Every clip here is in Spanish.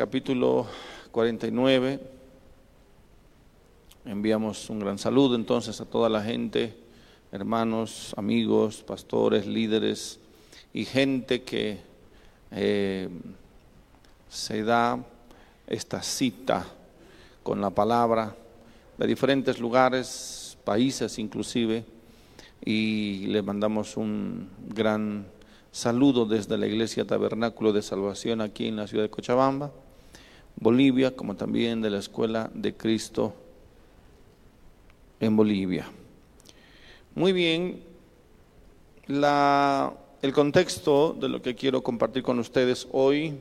capítulo 49. Enviamos un gran saludo entonces a toda la gente, hermanos, amigos, pastores, líderes y gente que eh, se da esta cita con la palabra de diferentes lugares, países inclusive, y le mandamos un gran saludo desde la Iglesia Tabernáculo de Salvación aquí en la ciudad de Cochabamba, Bolivia, como también de la Escuela de Cristo en Bolivia. Muy bien, la, el contexto de lo que quiero compartir con ustedes hoy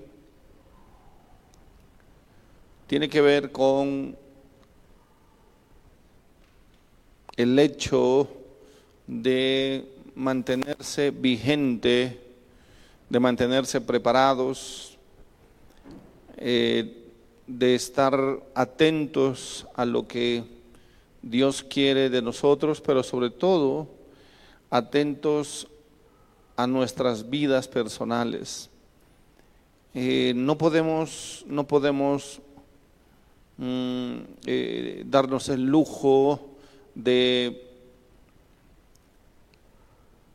tiene que ver con el hecho de mantenerse vigente, de mantenerse preparados, eh, de estar atentos a lo que Dios quiere de nosotros, pero sobre todo atentos a nuestras vidas personales. Eh, no podemos, no podemos mm, eh, darnos el lujo de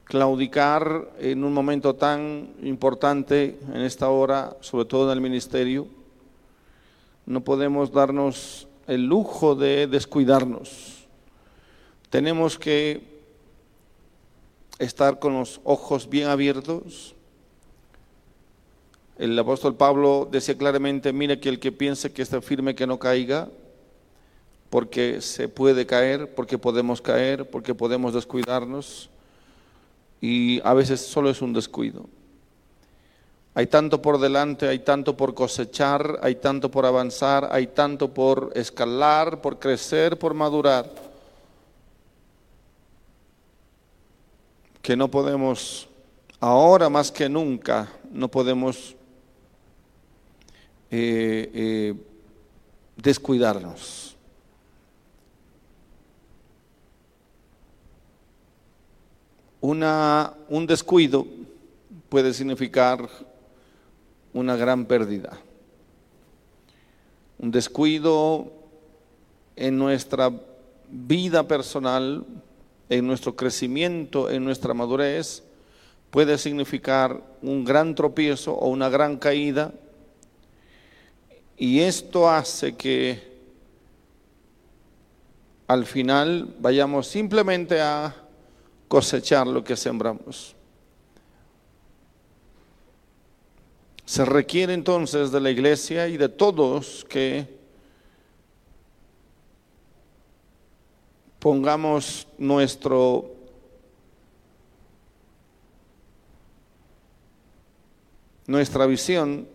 claudicar en un momento tan importante en esta hora, sobre todo en el ministerio. No podemos darnos el lujo de descuidarnos. Tenemos que estar con los ojos bien abiertos. El apóstol Pablo decía claramente, mire que el que piense que está firme que no caiga, porque se puede caer, porque podemos caer, porque podemos descuidarnos, y a veces solo es un descuido. Hay tanto por delante, hay tanto por cosechar, hay tanto por avanzar, hay tanto por escalar, por crecer, por madurar, que no podemos, ahora más que nunca, no podemos eh, eh, descuidarnos. Una, un descuido puede significar una gran pérdida. Un descuido en nuestra vida personal, en nuestro crecimiento, en nuestra madurez, puede significar un gran tropiezo o una gran caída. Y esto hace que al final vayamos simplemente a cosechar lo que sembramos. Se requiere entonces de la iglesia y de todos que pongamos nuestro nuestra visión,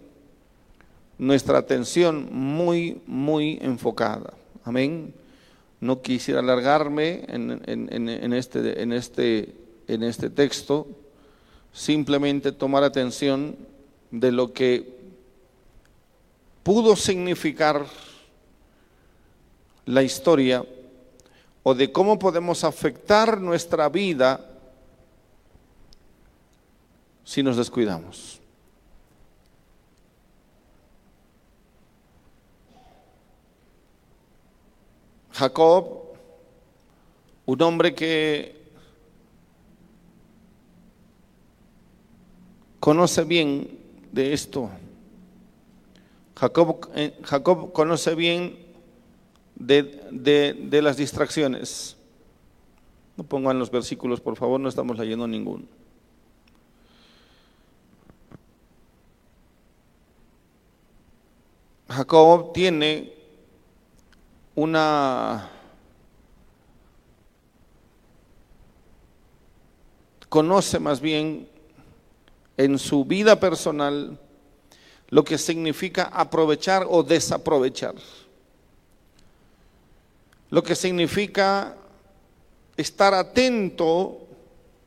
nuestra atención muy, muy enfocada. Amén. No quisiera alargarme en, en, este, en, este, en este texto, simplemente tomar atención de lo que pudo significar la historia o de cómo podemos afectar nuestra vida si nos descuidamos. Jacob, un hombre que conoce bien de esto. Jacob, eh, Jacob conoce bien de, las distracciones. No pongan los versículos, por favor, no estamos leyendo ninguno. Jacob tiene una conoce más bien en su vida personal lo que significa aprovechar o desaprovechar. Lo que significa estar atento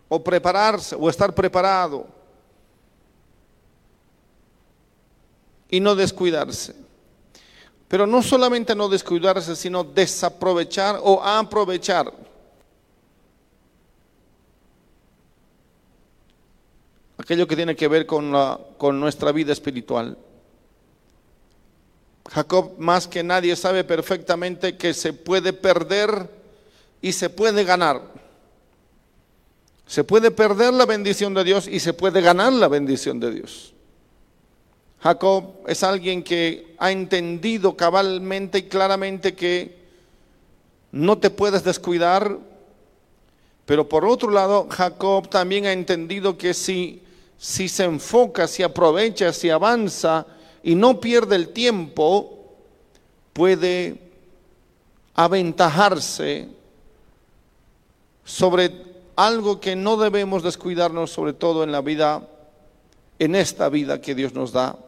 o prepararse o estar preparado y no descuidarse. Pero no solamente no descuidarse, sino desaprovechar o aprovechar. Aquello que tiene que ver con, con nuestra vida espiritual. Jacob más que nadie sabe perfectamente que se puede perder y se puede ganar. Se puede perder la bendición de Dios y se puede ganar la bendición de Dios. Jacob es alguien que ha entendido cabalmente y claramente que no te puedes descuidar, pero por otro lado, Jacob también ha entendido que si, si se enfoca, si aprovecha, si avanza y no pierde el tiempo, puede aventajarse sobre algo que no debemos descuidarnos, sobre todo en la vida, en esta vida que Dios nos da,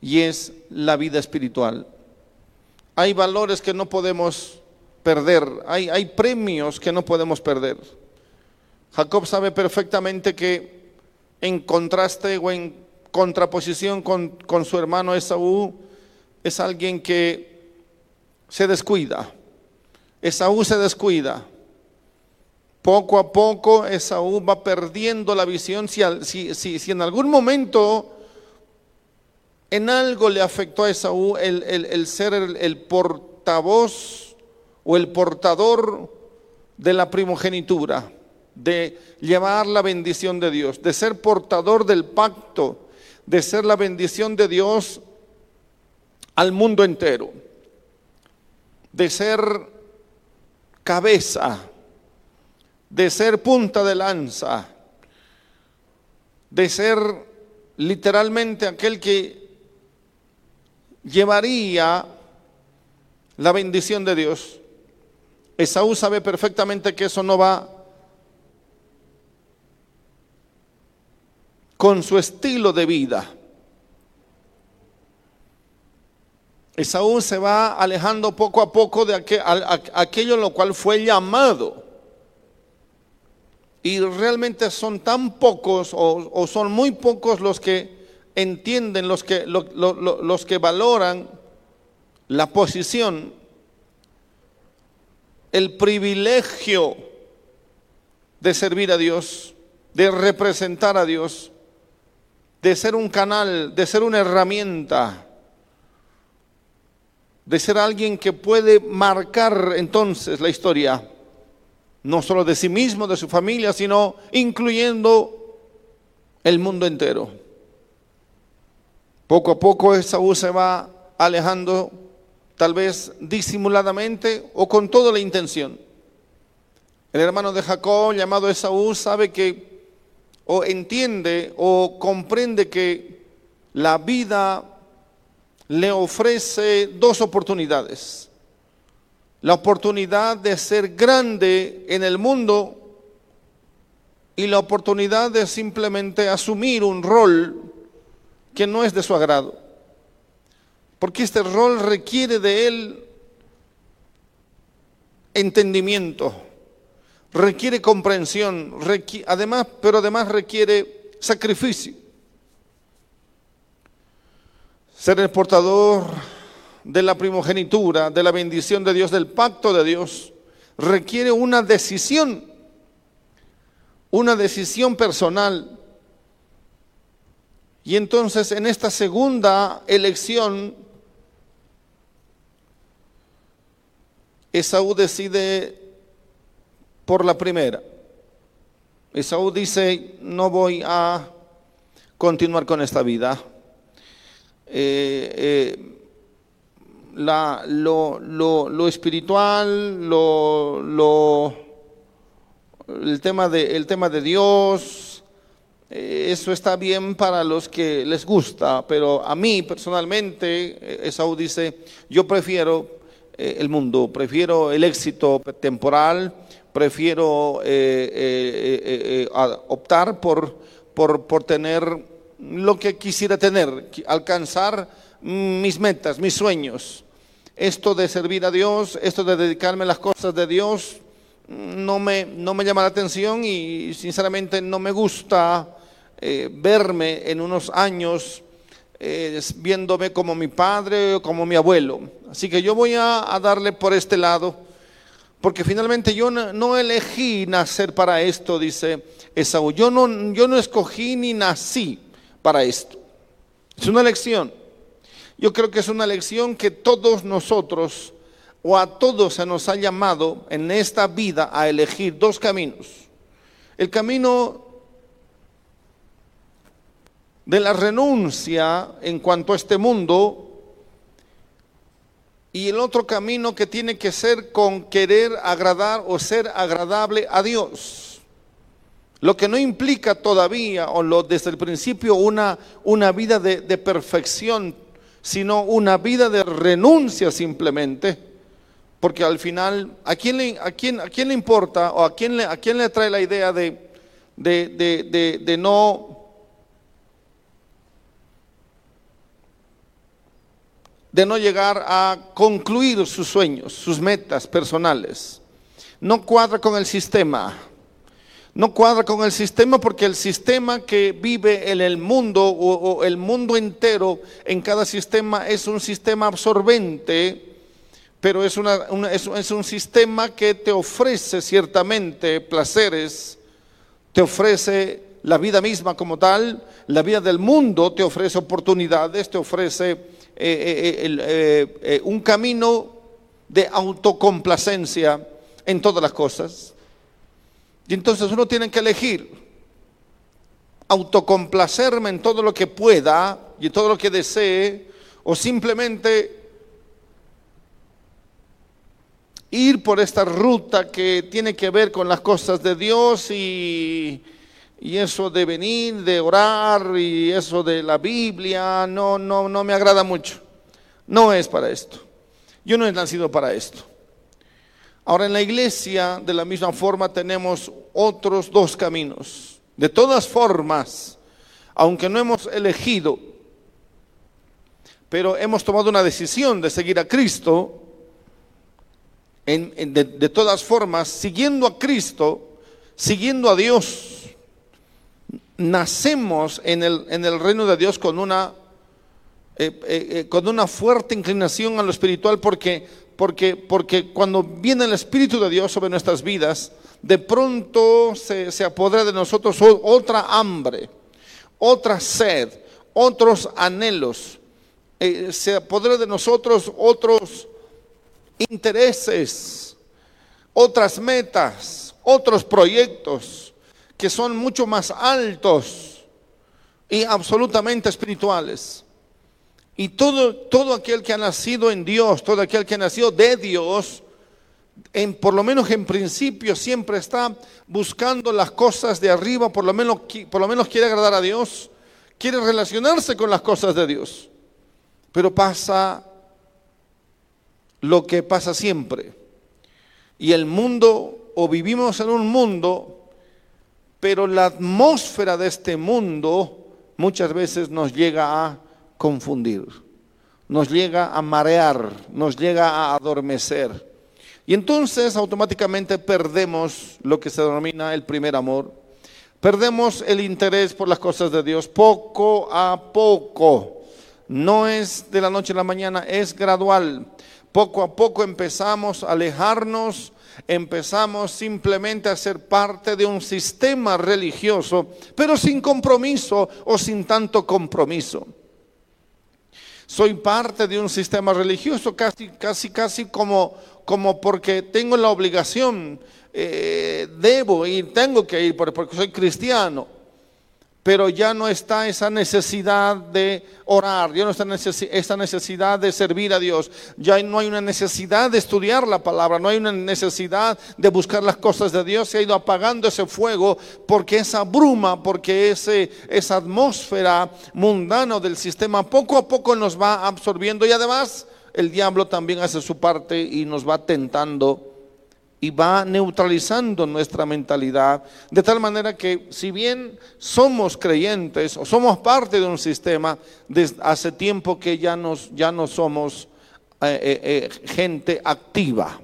y es la vida espiritual. Hay valores que no podemos perder, hay, hay premios que no podemos perder. Jacob sabe perfectamente que en contraste o en contraposición con, con su hermano Esaú, es alguien que se descuida. Esaú se descuida. Poco a poco Esaú va perdiendo la visión. Si, si, si, en algún momento en algo le afectó a Esaú el, el, ser el portavoz o el portador de la primogenitura, de llevar la bendición de Dios, de ser portador del pacto, de ser la bendición de Dios al mundo entero, de ser cabeza, de ser punta de lanza, de ser literalmente aquel que llevaría la bendición de Dios. Esaú sabe perfectamente que eso no va con su estilo de vida. Esaú se va alejando poco a poco de aquello en lo cual fue llamado. Y realmente son tan pocos o, son muy pocos los que entienden, los que, los que valoran la posición, el privilegio de servir a Dios, de representar a Dios de ser un canal, de ser una herramienta, de ser alguien que puede marcar entonces la historia, no solo de sí mismo, de su familia, sino incluyendo el mundo entero. Poco a poco Esaú se va alejando, tal vez disimuladamente o con toda la intención. El hermano de Jacob, llamado Esaú, sabe que o entiende o comprende que la vida le ofrece dos oportunidades. La oportunidad de ser grande en el mundo y la oportunidad de simplemente asumir un rol que no es de su agrado. Porque este rol requiere de él entendimiento, requiere comprensión, además, pero además requiere sacrificio. Ser el portador de la primogenitura, de la bendición de Dios, del pacto de Dios, requiere una decisión, una decisión personal. Y entonces en esta segunda elección, Esaú decide por la primera. Esaú dice, no voy a continuar con esta vida. Eh, eh, la, lo, lo, espiritual, lo, el, tema de, el tema de Dios, eh, eso está bien para los que les gusta, pero a mí personalmente, Esaú dice, yo prefiero el mundo, prefiero el éxito temporal, prefiero eh, eh, eh, optar por, por, tener lo que quisiera tener, alcanzar mis metas, mis sueños. Esto de servir a Dios, esto de dedicarme a las cosas de Dios, no me, no me llama la atención y sinceramente no me gusta verme en unos años viéndome como mi padre o como mi abuelo. Así que yo voy a darle por este lado porque finalmente yo no, elegí nacer para esto, dice Esaú. Yo no, yo no escogí ni nací para esto. Es una elección. Yo creo que es una lección que todos nosotros o a todos se nos ha llamado en esta vida a elegir dos caminos. El camino de la renuncia en cuanto a este mundo y el otro camino que tiene que ser con querer agradar o ser agradable a Dios. Lo que no implica todavía, o lo, desde el principio, una, una vida de, perfección, sino una vida de renuncia simplemente porque al final, ¿a quién le, a quién, a quién le importa o a quién le, a quién le trae la idea de, de, de, de, no... de no llegar a concluir sus sueños, sus metas personales. No cuadra con el sistema. No cuadra con el sistema porque el sistema que vive en el mundo o, el mundo entero en cada sistema es un sistema absorbente pero es, una, es, un sistema que te ofrece ciertamente placeres, te ofrece la vida misma como tal, la vida del mundo te ofrece oportunidades, te ofrece eh, eh, eh, un camino de autocomplacencia en todas las cosas. Y entonces uno tiene que elegir autocomplacerme en todo lo que pueda y en todo lo que desee, o simplemente ir por esta ruta que tiene que ver con las cosas de Dios y, eso de venir, de orar y eso de la Biblia, no, no, no me agrada mucho. No es para esto. Yo no he nacido para esto. Ahora en la iglesia de la misma forma tenemos otros dos caminos. De todas formas, aunque no hemos elegido, pero hemos tomado una decisión de seguir a Cristo, de, todas formas, siguiendo a Cristo, siguiendo a Dios, nacemos en el, en el reino de Dios con una, eh, eh, eh, con una fuerte inclinación a lo espiritual, porque, porque, porque cuando viene el Espíritu de Dios sobre nuestras vidas, de pronto se, se apodera de nosotros otra hambre, otra sed, otros anhelos, se apodera de nosotros otros intereses, otras metas, otros proyectos que son mucho más altos y absolutamente espirituales. Y todo, todo aquel que ha nacido en Dios, todo aquel que ha nacido de Dios, en, por lo menos en principio siempre está buscando las cosas de arriba, por lo, menos, por lo menos quiere agradar a Dios, quiere relacionarse con las cosas de Dios. Pero pasa lo que pasa siempre. Y el mundo, o vivimos en un mundo, pero la atmósfera de este mundo muchas veces nos llega a confundir, nos llega a marear, nos llega a adormecer. Y entonces automáticamente perdemos lo que se denomina el primer amor. Perdemos el interés por las cosas de Dios poco a poco. No es de la noche a la mañana, es gradual poco a poco empezamos a alejarnos, empezamos simplemente a ser parte de un sistema religioso, pero sin compromiso o sin tanto compromiso. Soy parte de un sistema religioso casi, casi, casi como, como porque tengo la obligación, eh, debo ir, tengo que ir porque soy cristiano pero ya no está esa necesidad de orar, ya no está esa necesidad de servir a Dios, ya no hay una necesidad de estudiar la palabra, no hay una necesidad de buscar las cosas de Dios, se ha ido apagando ese fuego porque esa bruma, porque ese, esa atmósfera mundana del sistema poco a poco nos va absorbiendo y además el diablo también hace su parte y nos va tentando y va neutralizando nuestra mentalidad, de tal manera que si bien somos creyentes o somos parte de un sistema, desde hace tiempo que ya, nos, ya no somos eh, eh, eh, gente activa.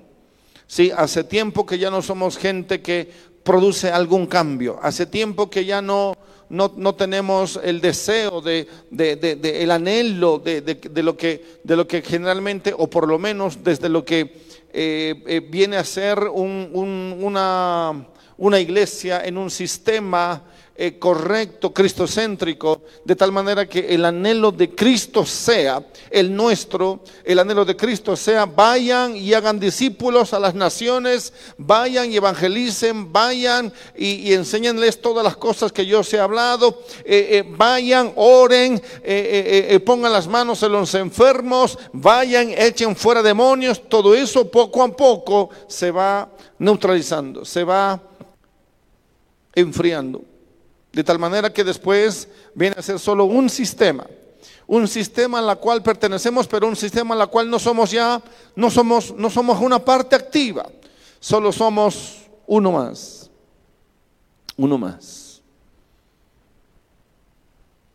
¿sí? Hace tiempo que ya no somos gente que produce algún cambio. Hace tiempo que ya no, no, tenemos el deseo, de, el anhelo de, lo que, de lo que generalmente, o por lo menos desde lo que eh, eh, viene a ser una, una iglesia en un sistema eh, correcto, cristocéntrico, de tal manera que el anhelo de Cristo sea el nuestro, el anhelo de Cristo sea, vayan y hagan discípulos a las naciones, vayan y evangelicen, vayan y, enséñenles todas las cosas que yo os he hablado, eh, eh, vayan, oren, pongan las manos en los enfermos, vayan, echen fuera demonios, todo eso poco a poco se va neutralizando, se va enfriando. De tal manera que después viene a ser solo un sistema. Un sistema al cual pertenecemos, pero un sistema al cual no somos ya, no somos, no somos una parte activa. Solo somos uno más. Uno más.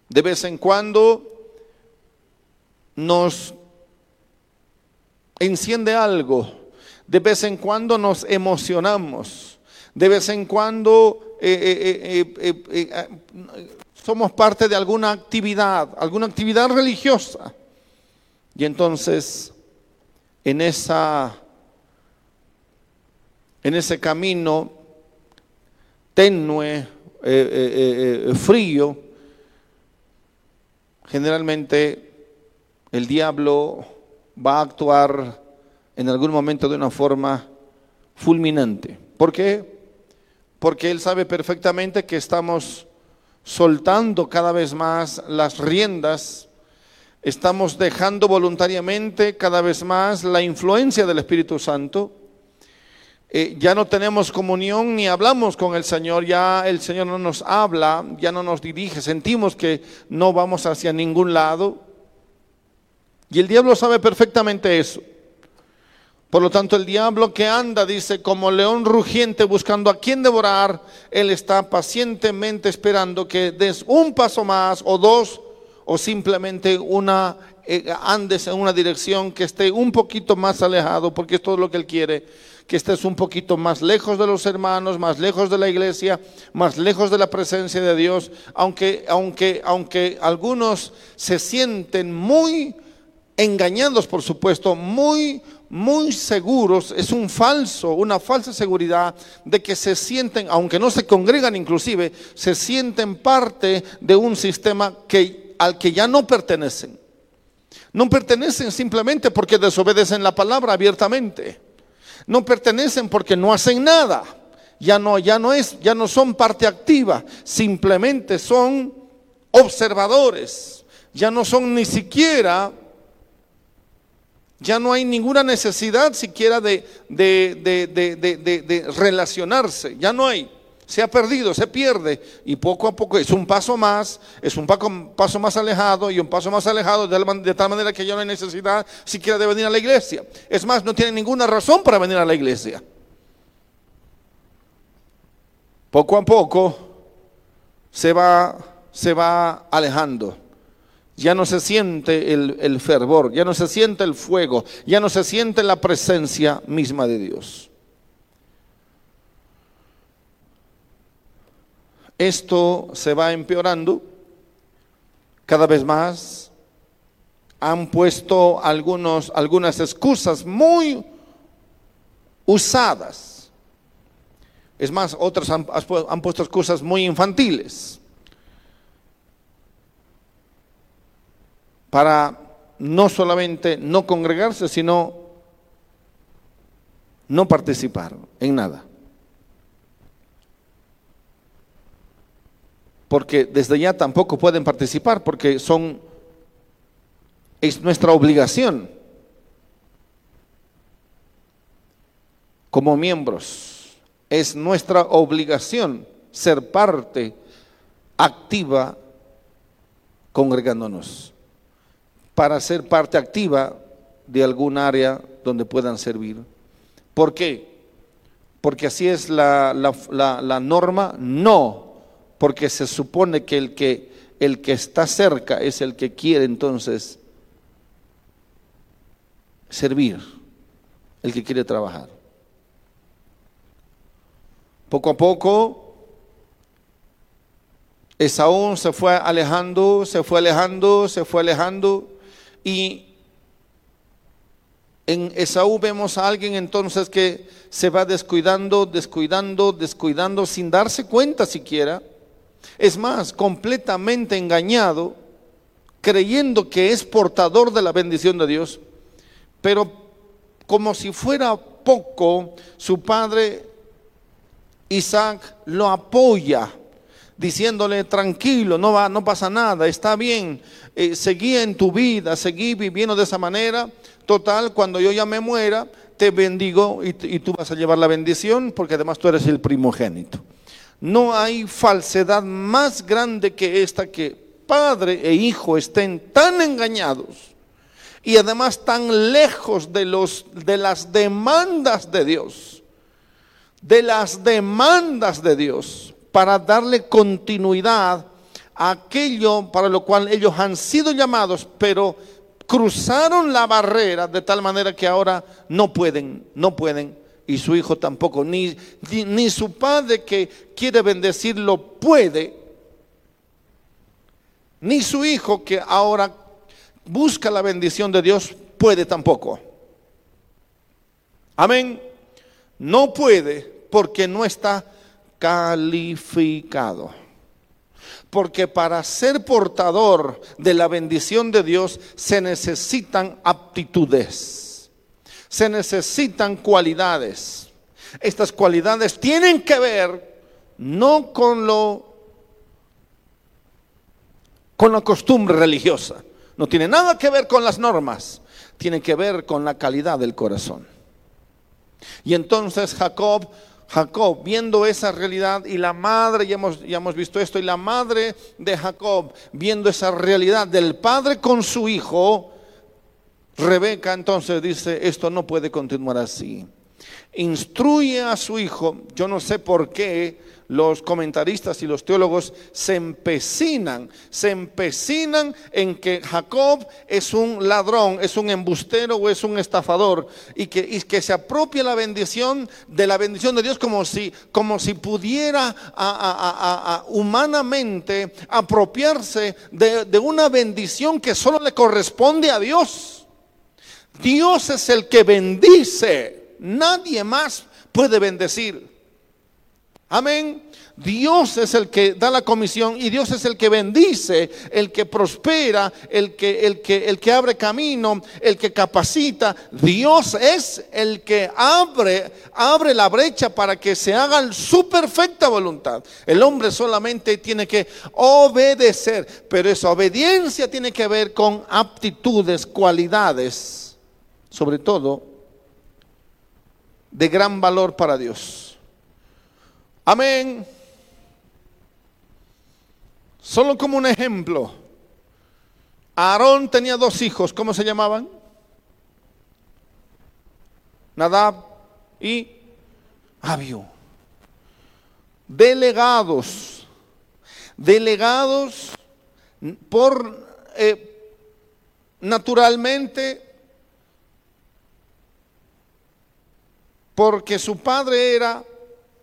De vez en cuando nos enciende algo. De vez en cuando nos emocionamos. De vez en cuando eh, eh, eh, ah, somos parte de alguna actividad, alguna actividad religiosa. Y entonces, en esa en ese camino tenue, frío, generalmente el diablo va a actuar en algún momento de una forma fulminante. ¿Por qué? Porque Él sabe perfectamente que estamos soltando cada vez más las riendas, estamos dejando voluntariamente cada vez más la influencia del Espíritu Santo. Eh, ya no tenemos comunión ni hablamos con el Señor, ya el Señor no nos habla, ya no nos dirige, sentimos que no vamos hacia ningún lado. Y el diablo sabe perfectamente eso. Por lo tanto, el diablo que anda, dice, como león rugiente buscando a quien devorar, él está pacientemente esperando que des un paso más o dos o simplemente una eh, andes en una dirección que esté un poquito más alejado, porque es todo lo que él quiere, que estés un poquito más lejos de los hermanos, más lejos de la iglesia, más lejos de la presencia de Dios, aunque aunque aunque algunos se sienten muy engañados, por supuesto, muy muy seguros, es un falso, una falsa seguridad de que se sienten, aunque no se congregan inclusive, se sienten parte de un sistema que, al que ya no pertenecen. No pertenecen simplemente porque desobedecen la palabra abiertamente. No pertenecen porque no hacen nada. Ya no, ya no es, ya no son parte activa, simplemente son observadores. Ya no son ni siquiera ya no hay ninguna necesidad siquiera de, relacionarse. Ya no hay. Se ha perdido, se pierde. Y poco a poco es un paso más, es un paso más alejado y un paso más alejado de tal manera que ya no hay necesidad siquiera de venir a la iglesia. Es más, no tiene ninguna razón para venir a la iglesia. Poco a poco se va alejando ya no se siente el, fervor, ya no se siente el fuego, ya no se siente la presencia misma de Dios. Esto se va empeorando cada vez más. Han puesto algunos, algunas excusas muy usadas. Es más, otras han, han puesto excusas muy infantiles. Para no solamente no congregarse, sino no participar en nada. Porque desde ya tampoco pueden participar porque son es nuestra obligación como miembros. Es nuestra obligación ser parte activa congregándonos para ser parte activa de algún área donde puedan servir. ¿Por qué? Porque así es la, norma, no, porque se supone que el, que el que está cerca es el que quiere entonces servir, el que quiere trabajar. Poco a poco, Esaú se fue alejando, se fue alejando, se fue alejando, y en Esaú vemos a alguien entonces que se va descuidando, descuidando, descuidando, sin darse cuenta siquiera, Es más, completamente engañado, creyendo que es portador de la bendición de Dios, pero como si fuera poco, su padre Isaac lo apoya, diciéndole, tranquilo, no, va, no pasa nada, está bien, eh, seguí en tu vida, seguí viviendo de esa manera. Total, cuando yo ya me muera, te bendigo y, y tú vas a llevar la bendición porque además tú eres el primogénito. No hay falsedad más grande que esta que padre e hijo estén tan engañados y además tan lejos de, los, de las demandas de Dios, de las demandas de Dios, para darle continuidad a aquello para lo cual ellos han sido llamados, pero cruzaron la barrera de tal manera que ahora no pueden, no pueden, y su hijo tampoco, ni, ni, ni su padre que quiere bendecirlo puede, ni su hijo que ahora busca la bendición de Dios puede tampoco. Amén. No puede porque no está calificado. Porque para ser portador de la bendición de Dios se necesitan aptitudes, se necesitan cualidades. Estas cualidades tienen que ver no con lo con la costumbre religiosa, no tiene nada que ver con las normas, tiene que ver con la calidad del corazón. Y entonces Jacob Jacob, viendo esa realidad, y la madre, ya hemos, ya hemos visto esto, y la madre de Jacob, viendo esa realidad del padre con su hijo, Rebeca entonces dice, esto no puede continuar así. Instruye a su hijo, yo no sé por qué, los comentaristas y los teólogos se empecinan, se empecinan en que Jacob es un ladrón, es un embustero o es un estafador y que, y que se apropia la bendición de la bendición de Dios como si, como si pudiera humanamente apropiarse de, de una bendición que solo le corresponde a Dios. Dios es el que bendice, nadie más puede bendecir. Amén. Dios es el que da la comisión y Dios es el que bendice, el que prospera, el que, el que, el que abre camino, el que capacita. Dios es el que abre, abre la brecha para que se haga su perfecta voluntad. El hombre solamente tiene que obedecer, pero esa obediencia tiene que ver con aptitudes, cualidades, sobre todo de gran valor para Dios. Amén. Solo como un ejemplo. Aarón tenía dos hijos, ¿cómo se llamaban? Nadab y Abiú. Delegados, delegados por eh, naturalmente porque su padre era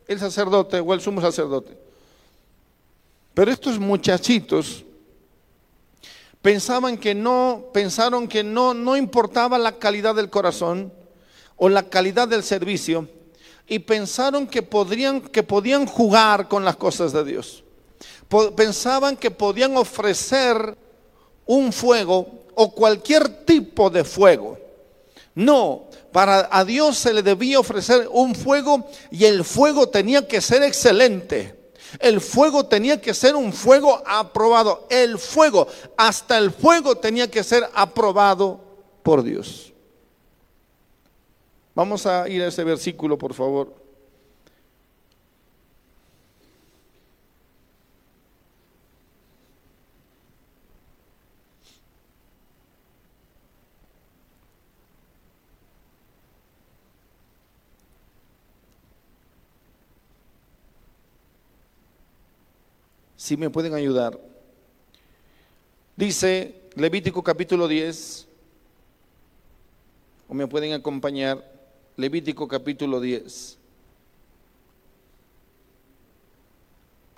el sacerdote o el sumo sacerdote. Pero estos muchachitos pensaban que no, pensaron que no, no importaba la calidad del corazón o la calidad del servicio y pensaron que podrían, que podían jugar con las cosas de Dios. Pensaban que podían ofrecer un fuego o cualquier tipo de fuego. No, para a Dios se le debía ofrecer un fuego y el fuego tenía que ser excelente. El fuego tenía que ser un fuego aprobado. El fuego, hasta el fuego tenía que ser aprobado por Dios. Vamos a ir a ese versículo, por favor. Si me pueden ayudar. Dice Levítico capítulo 10, o me pueden acompañar, Levítico capítulo 10.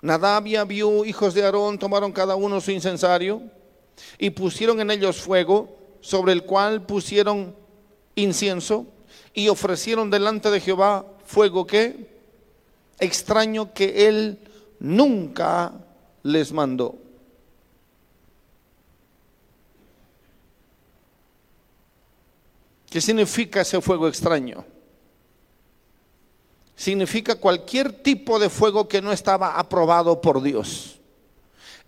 Nadab y Abiú, hijos de Aarón, tomaron cada uno su incensario y pusieron en ellos fuego, sobre el cual pusieron incienso y ofrecieron delante de Jehová fuego que extraño que él nunca les mandó. ¿Qué significa ese fuego extraño? Significa cualquier tipo de fuego que no estaba aprobado por Dios.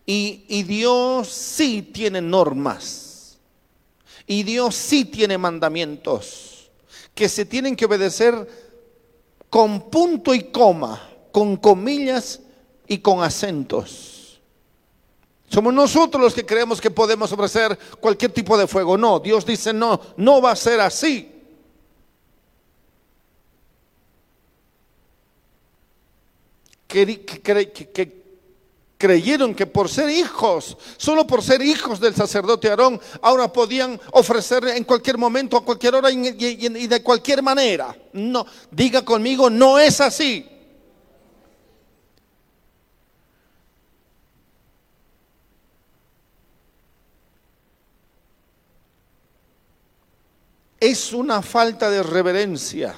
Y, Dios sí tiene normas. Y Dios sí tiene mandamientos que se tienen que obedecer con punto y coma, con comillas y con acentos. Somos nosotros los que creemos que podemos ofrecer cualquier tipo de fuego. No, Dios dice no, no va a ser así. Que, creyeron que por ser hijos, solo por ser hijos del sacerdote Aarón, ahora podían ofrecer en cualquier momento, a cualquier hora y, de cualquier manera. No, diga conmigo, no es así. Es una falta de reverencia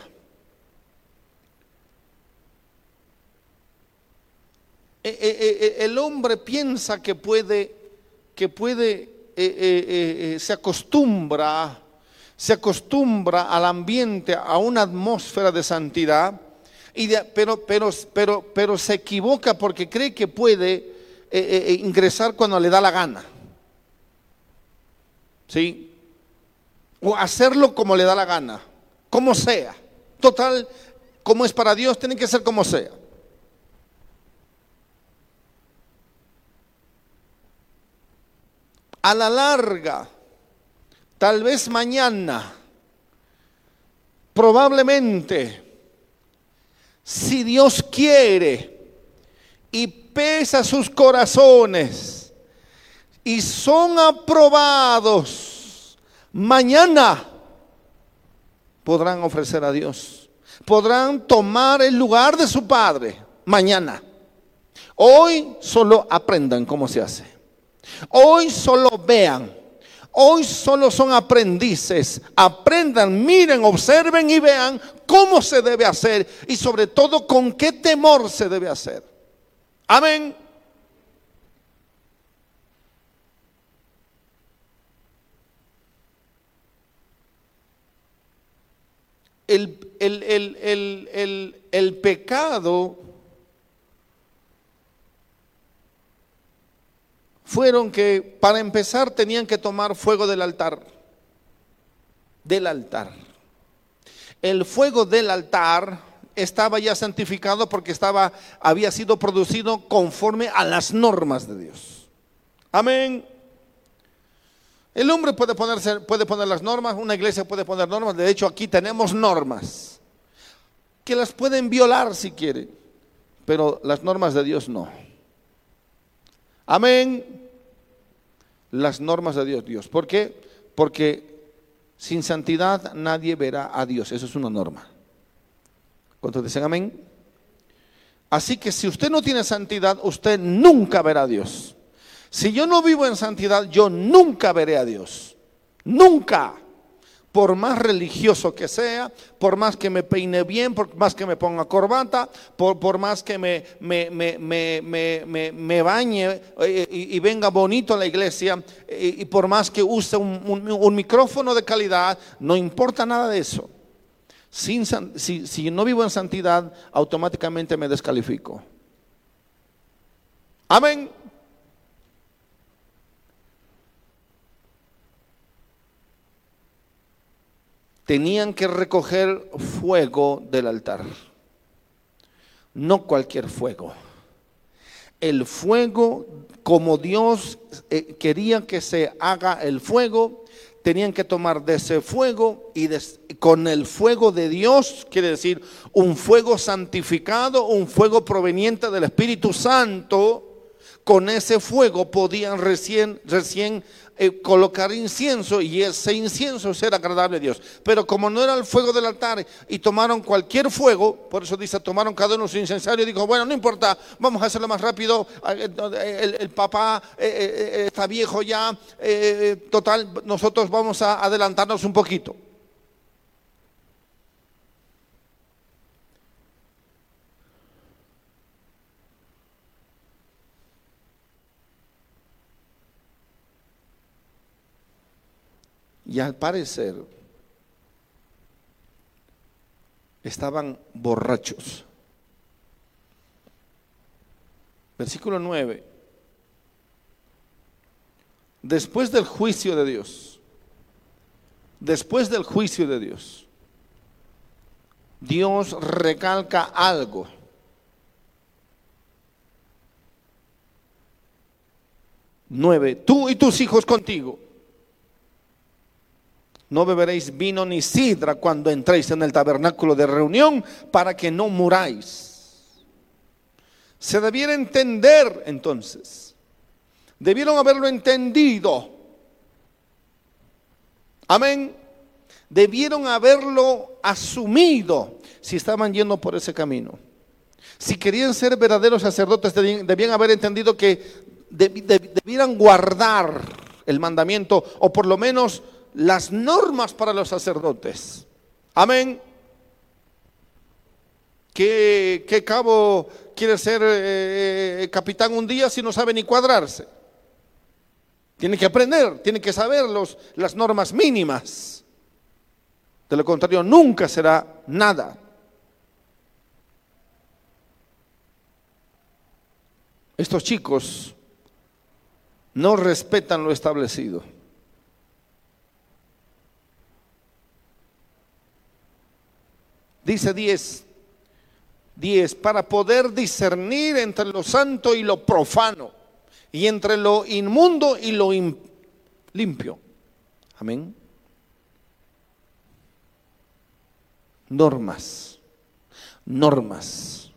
Eh, eh, eh, el hombre piensa que puede, que puede, se acostumbra, se acostumbra al ambiente, a una atmósfera de santidad, y pero, pero, pero, pero se equivoca porque cree que puede ingresar cuando le da la gana. ¿Sí? O hacerlo como le da la gana, como sea. Total, como es para Dios, tiene que ser como sea. a la larga, tal vez mañana, probablemente, si Dios quiere y pesa sus corazones y son aprobados, mañana podrán ofrecer a Dios, podrán tomar el lugar de su Padre mañana. Hoy solo aprendan cómo se hace. Hoy solo vean. Hoy solo son aprendices. Aprendan, miren, observen y vean cómo se debe hacer y sobre todo con qué temor se debe hacer. Amén. El, el, el pecado fueron que para empezar tenían que tomar fuego del altar. Del altar. El fuego del altar estaba ya santificado porque estaba había sido producido conforme a las normas de Dios. Amén. El hombre puede ponerse, puede poner las normas, una iglesia puede poner normas, de hecho aquí tenemos normas que las pueden violar si quiere, pero las normas de Dios no. Amén las normas de Dios. Dios. ¿Por qué? Porque sin santidad nadie verá a Dios. Eso es una norma. ¿Cuántos dicen amén? Así que si usted no tiene santidad, usted nunca verá a Dios. Si yo no vivo en santidad, yo nunca veré a Dios. Nunca por más religioso que sea, por más que me peine bien, por más que me ponga corbata, por, más que me, me, me, me bañe eh, y, venga bonito a la iglesia, y, por más que use un, micrófono de calidad, no importa nada de eso. Si, si no vivo en santidad, automáticamente me descalifico. Amén. Tenían que recoger fuego del altar. No cualquier fuego. El fuego, como Dios eh, quería que se haga el fuego, tenían que tomar de ese fuego y con el fuego de Dios, quiere decir un fuego santificado, un fuego proveniente del Espíritu Santo, con ese fuego podían recién, recién eh, colocar incienso y ese incienso ser agradable a Dios. Pero como no era el fuego del altar y tomaron cualquier fuego, por eso dice, tomaron cada uno su incensario y dijo, bueno, no importa, vamos a hacerlo más rápido, eh, el, papá eh, está viejo ya, total, nosotros vamos a adelantarnos un poquito. Y al parecer estaban borrachos. Versículo 9. Después del juicio de Dios, después del juicio de Dios, Dios recalca algo. Nueve, tú y tus hijos contigo. No beberéis vino ni sidra cuando entréis en el tabernáculo de reunión para que no muráis. Se debiera entender entonces. Debieron haberlo entendido. Amén. Debieron haberlo asumido si estaban yendo por ese camino. Si querían ser verdaderos sacerdotes, debían, haber entendido que debieran guardar el mandamiento o por lo menos las normas para los sacerdotes. Amén. ¿Qué, cabo quiere ser eh, eh, capitán un día si no sabe ni cuadrarse? Tiene que aprender, tiene que saber los, las normas mínimas. De lo contrario, nunca será nada. Estos chicos no respetan lo establecido. Dice 10, 10, para poder discernir entre lo santo y lo profano, y entre lo inmundo y lo limpio. Amén. Normas, normas.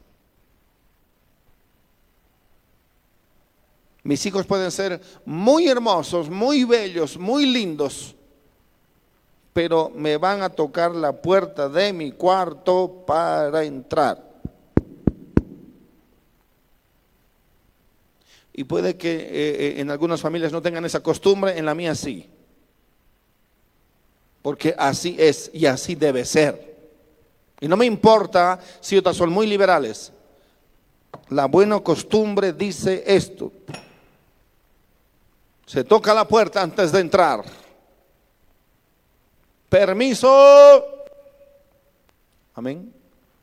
Mis hijos pueden ser muy hermosos, muy bellos, muy lindos, pero me van a tocar la puerta de mi cuarto para entrar. Y puede que eh, eh, en algunas familias no tengan esa costumbre, en la mía sí. Porque así es y así debe ser. Y no me importa si otras son muy liberales. La buena costumbre dice esto. Se toca la puerta antes de entrar. Permiso. Amén.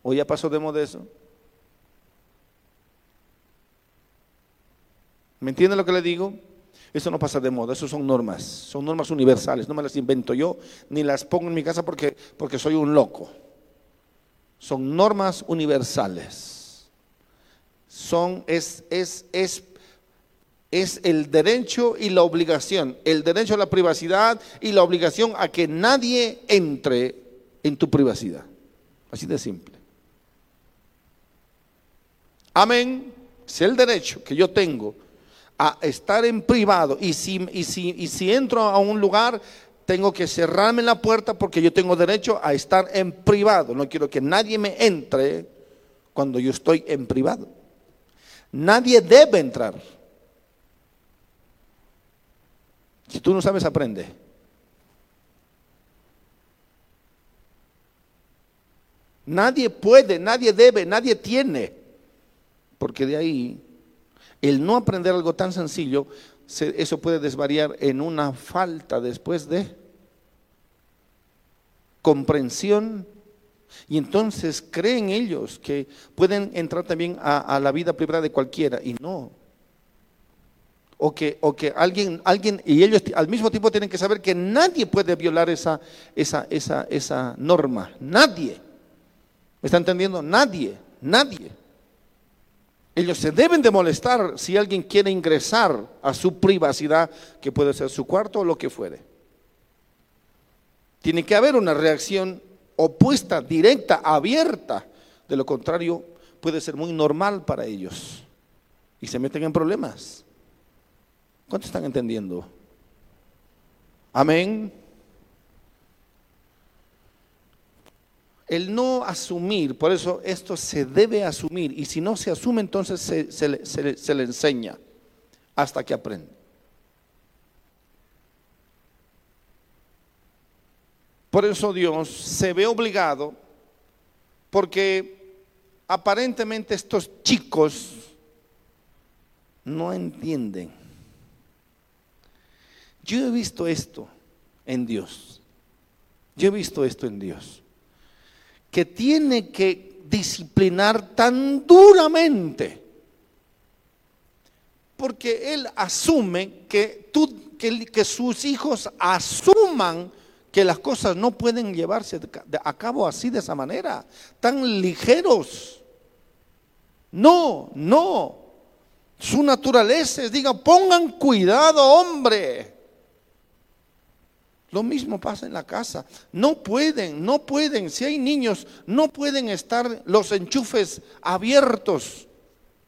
¿O ya pasó de moda eso? ¿Me entiende lo que le digo? Eso no pasa de moda, eso son normas, son normas universales, no me las invento yo, ni las pongo en mi casa porque, porque soy un loco. Son normas universales. Son, es, es, es es el derecho y la obligación, el derecho a la privacidad y la obligación a que nadie entre en tu privacidad. Así de simple. Amén. Es el derecho que yo tengo a estar en privado y si, y si, y si entro a un lugar tengo que cerrarme la puerta porque yo tengo derecho a estar en privado. No quiero que nadie me entre cuando yo estoy en privado. Nadie debe entrar. Si tú no sabes, aprende. Nadie puede, nadie debe, nadie tiene. Porque de ahí, el no aprender algo tan sencillo, eso puede desvariar en una falta después de comprensión. Y entonces creen ellos que pueden entrar también a, a la vida privada de cualquiera. Y no, o que, o que alguien, alguien, y ellos al mismo tiempo tienen que saber que nadie puede violar esa, esa, esa, esa norma, nadie. ¿Me está entendiendo? Nadie, nadie. Ellos se deben de molestar si alguien quiere ingresar a su privacidad, que puede ser su cuarto o lo que fuere. Tiene que haber una reacción opuesta, directa, abierta. De lo contrario, puede ser muy normal para ellos. Y se meten en problemas. ¿Cuántos están entendiendo? Amén. El no asumir, por eso esto se debe asumir, y si no se asume, entonces se, le, enseña hasta que aprende. Por eso Dios se ve obligado, porque aparentemente estos chicos no entienden yo he visto esto en Dios. Yo he visto esto en Dios. Que tiene que disciplinar tan duramente. Porque Él asume que, sus hijos asuman que las cosas no pueden llevarse a cabo así de esa manera, tan ligeros. No, no. Su naturaleza es, diga, pongan cuidado, hombre. Lo mismo pasa en la casa. No pueden, no pueden. Si hay niños, no pueden estar los enchufes abiertos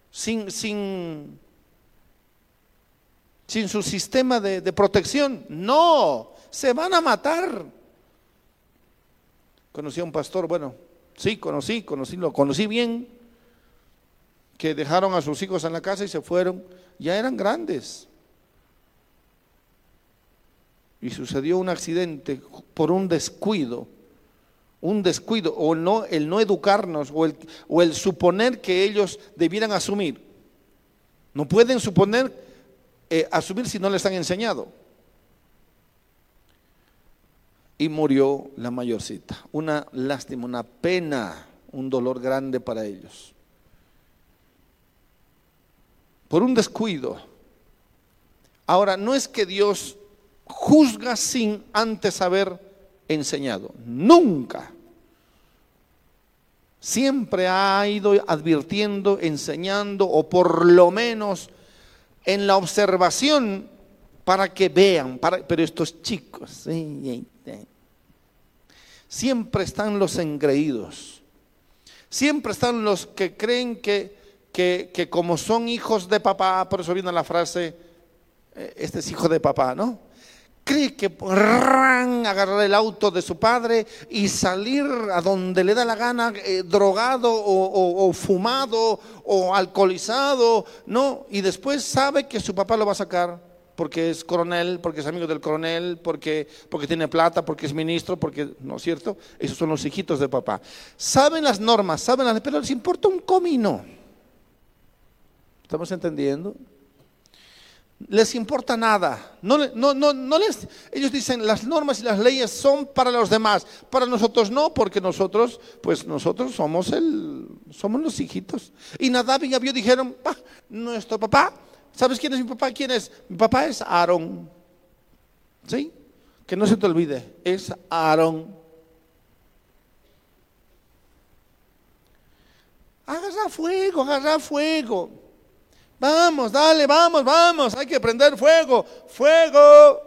sin, sin, sin su sistema de, de protección. No, se van a matar. Conocí a un pastor, bueno, sí, conocí, conocí, lo conocí bien, que dejaron a sus hijos en la casa y se fueron, ya eran grandes. Y sucedió un accidente por un descuido, un descuido, o no, el no educarnos, o el, o el suponer que ellos debieran asumir. No pueden suponer eh, asumir si no les han enseñado y murió la mayorcita. Una lástima, una pena, un dolor grande para ellos. Por un descuido. Ahora, no es que Dios juzga sin antes haber enseñado. Nunca. Siempre ha ido advirtiendo, enseñando, o por lo menos en la observación para que vean, para, pero estos chicos, siempre están los engreídos, siempre están los que creen que, que, como son hijos de papá, por eso viene la frase, eh, este es hijo de papá, ¿no? Cree que podrán agarrar el auto de su padre y salir a donde le da la gana, eh, drogado o, fumado o alcoholizado, ¿no? Y después sabe que su papá lo va a sacar porque es coronel, porque es amigo del coronel, porque, porque tiene plata, porque es ministro, porque, ¿no es cierto? Esos son los hijitos de papá. Saben las normas, saben las, pero les importa un comino. ¿Estamos entendiendo? Les importa nada. No, no, no, no les, ellos dicen las normas y las leyes son para los demás, para nosotros no, porque nosotros, pues nosotros somos el, somos los hijitos. Y Nadab y Abiú dijeron, nuestro papá ¿Sabes quién es mi papá? ¿Quién es? Mi papá es Aarón. ¿Sí? Que no se te olvide, es Aarón. Agarra fuego, agarra fuego. Vamos, dale, vamos, vamos. Hay que prender fuego, fuego.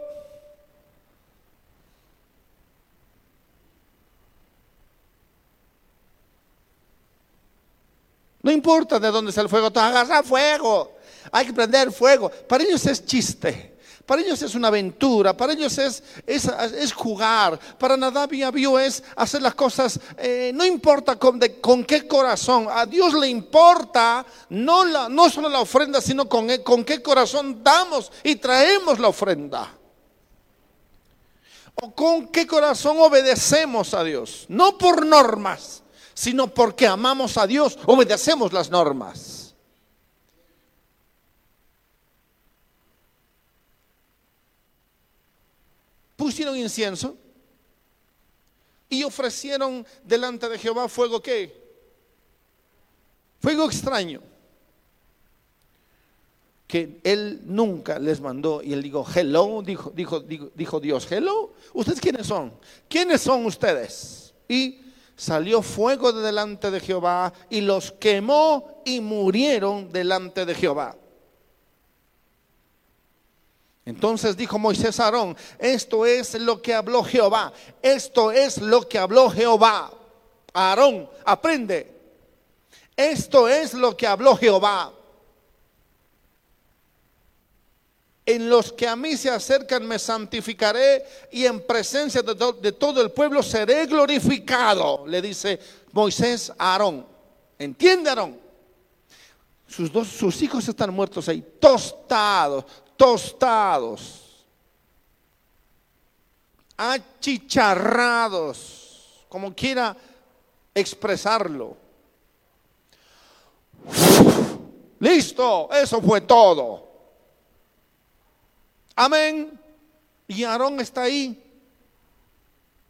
No importa de dónde sea el fuego, tú agarra fuego hay que prender fuego. Para ellos es chiste. Para ellos es una aventura, para ellos es, es, jugar, para Nadab y Abiú es hacer las cosas, eh, no importa con, con, qué corazón, a Dios le importa no, la, no solo la ofrenda, sino con, con qué corazón damos y traemos la ofrenda. O con qué corazón obedecemos a Dios, no por normas, sino porque amamos a Dios, obedecemos las normas. Pusieron incienso y ofrecieron delante de Jehová fuego qué? Fuego extraño. Que él nunca les mandó y él dijo, hello, dijo, dijo, dijo, dijo Dios, hello, ¿ustedes quiénes son? ¿Quiénes son ustedes? Y salió fuego de delante de Jehová y los quemó y murieron delante de Jehová. Entonces dijo Moisés a Aarón, esto es lo que habló Jehová, esto es lo que habló Jehová. Aarón, aprende, esto es lo que habló Jehová. En los que a mí se acercan me santificaré y en presencia de, todo el pueblo seré glorificado, le dice Moisés a Aarón. ¿Entiende Aarón? Sus, dos, sus hijos están muertos ahí, tostados, tostados, achicharrados, como quiera expresarlo. Listo, eso fue todo. Amén. Y Aarón está ahí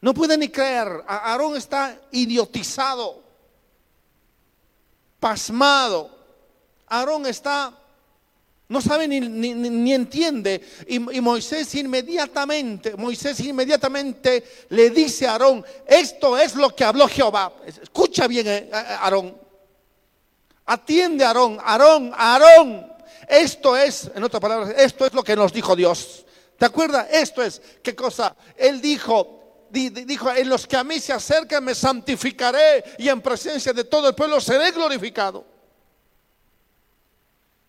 No puede ni creer. Aarón está idiotizado, pasmado. Aarón está, no sabe ni, ni, entiende. Y, y, Moisés inmediatamente, Moisés inmediatamente le dice a Aarón, esto es lo que habló Jehová. Escucha bien, eh, Aarón. Atiende, Aarón, Aarón, Aarón. Esto es, en otras palabras, esto es lo que nos dijo Dios. ¿Te acuerdas? Esto es, ¿qué cosa? Él dijo, dijo, en los que a mí se acercan me santificaré y en presencia de todo el pueblo seré glorificado.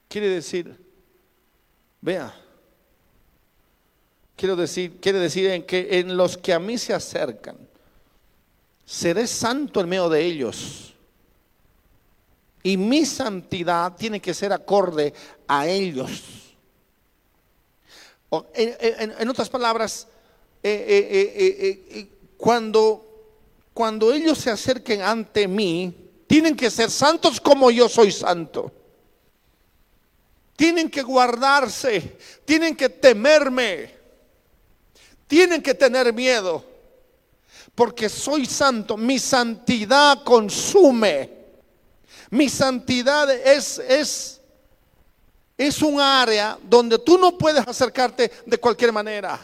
Quiere decir, vea, quiero decir, quiere decir en que en los que a mí se acercan, seré santo en medio de ellos. Y mi santidad tiene que ser acorde a ellos. En, otras palabras, eh, eh, eh, cuando, cuando ellos se acerquen ante mí, tienen que ser santos como yo soy santo. Tienen que guardarse, tienen que temerme, tienen que tener miedo, porque soy santo, mi santidad consume, mi santidad es, es, es un área donde tú no puedes acercarte de cualquier manera.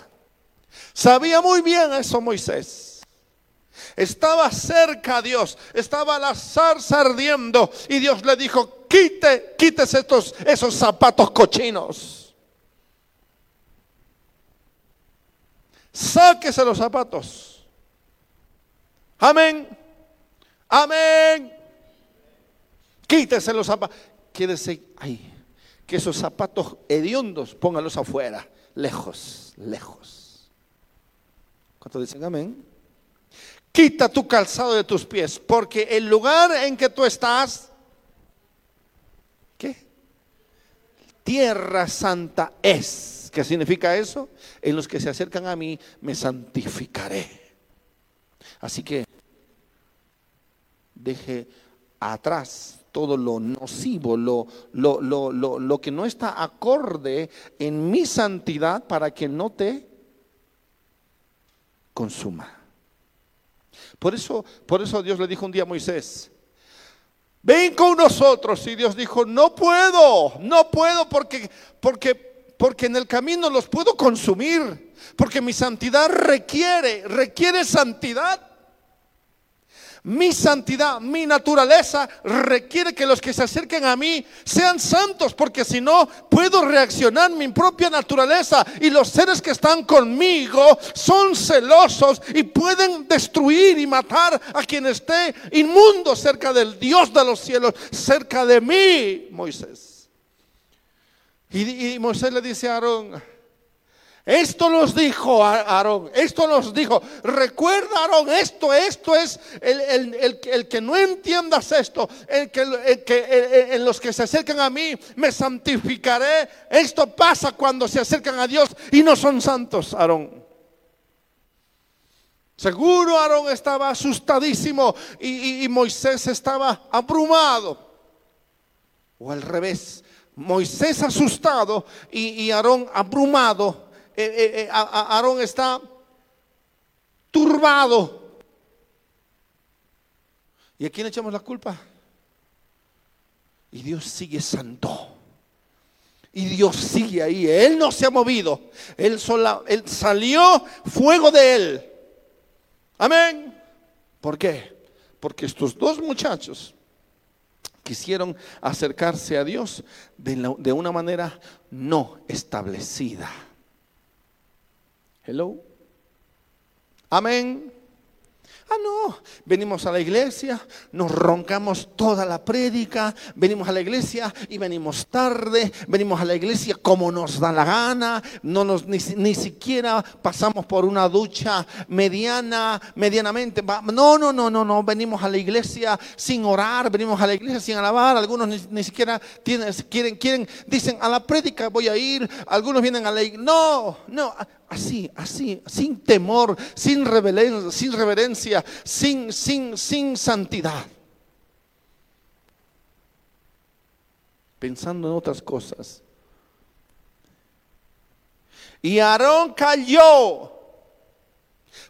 Sabía muy bien eso Moisés. Estaba cerca a Dios, estaba la zarza ardiendo y Dios le dijo, quite, quítese estos, esos zapatos cochinos. Sáquese los zapatos. Amén. Amén. Quítese los zapatos. Quédese ahí que esos zapatos hediondos póngalos afuera, lejos, lejos. ¿Cuántos dicen amén? Quita tu calzado de tus pies, porque el lugar en que tú estás, Tierra santa es. ¿Qué significa eso? En los que se acercan a mí me santificaré. Así que deje atrás todo lo nocivo, lo, lo, lo, lo, que no está acorde en mi santidad para que no te consuma. Por eso, por eso Dios le dijo un día a Moisés, ven con nosotros. Y Dios dijo, no puedo, no puedo porque, porque, porque en el camino los puedo consumir. Porque mi santidad requiere, requiere santidad. Mi santidad, mi naturaleza requiere que los que se acerquen a mí sean santos, porque si no, puedo reaccionar mi propia naturaleza y los seres que están conmigo son celosos y pueden destruir y matar a quien esté inmundo cerca del Dios de los cielos, cerca de mí, Moisés. Y, Moisés le dice a Aarón, esto nos dijo Aarón, esto nos dijo, recuerda Aarón, esto, esto es el, que no entiendas esto, el que, que en los que se acercan a mí me santificaré. Esto pasa cuando se acercan a Dios y no son santos, Aarón. Seguro Aarón estaba asustadísimo y, Moisés estaba abrumado. O al revés, Moisés asustado y, y Aarón abrumado eh, eh, eh, Aarón está turbado. ¿Y a quién echamos la culpa? Y Dios sigue santo. Y Dios sigue ahí. Él no se ha movido. Él, sola, él salió fuego de él. Amén. ¿Por qué? Porque estos dos muchachos quisieron acercarse a Dios de una manera no establecida. Hello. Amén. Ah, no, venimos a la iglesia, nos roncamos toda la prédica, venimos a la iglesia y venimos tarde, venimos a la iglesia como nos da la gana, no nos ni, siquiera pasamos por una ducha mediana, medianamente. No, no, no, no, no, venimos a la iglesia sin orar, venimos a la iglesia sin alabar, algunos ni, siquiera tienen, quieren, quieren, dicen a la prédica voy a ir, algunos vienen a la iglesia. No, no, así, así, sin temor, sin reverencia, sin, reverencia, sin, sin, sin santidad. Pensando en otras cosas. Y Aarón cayó.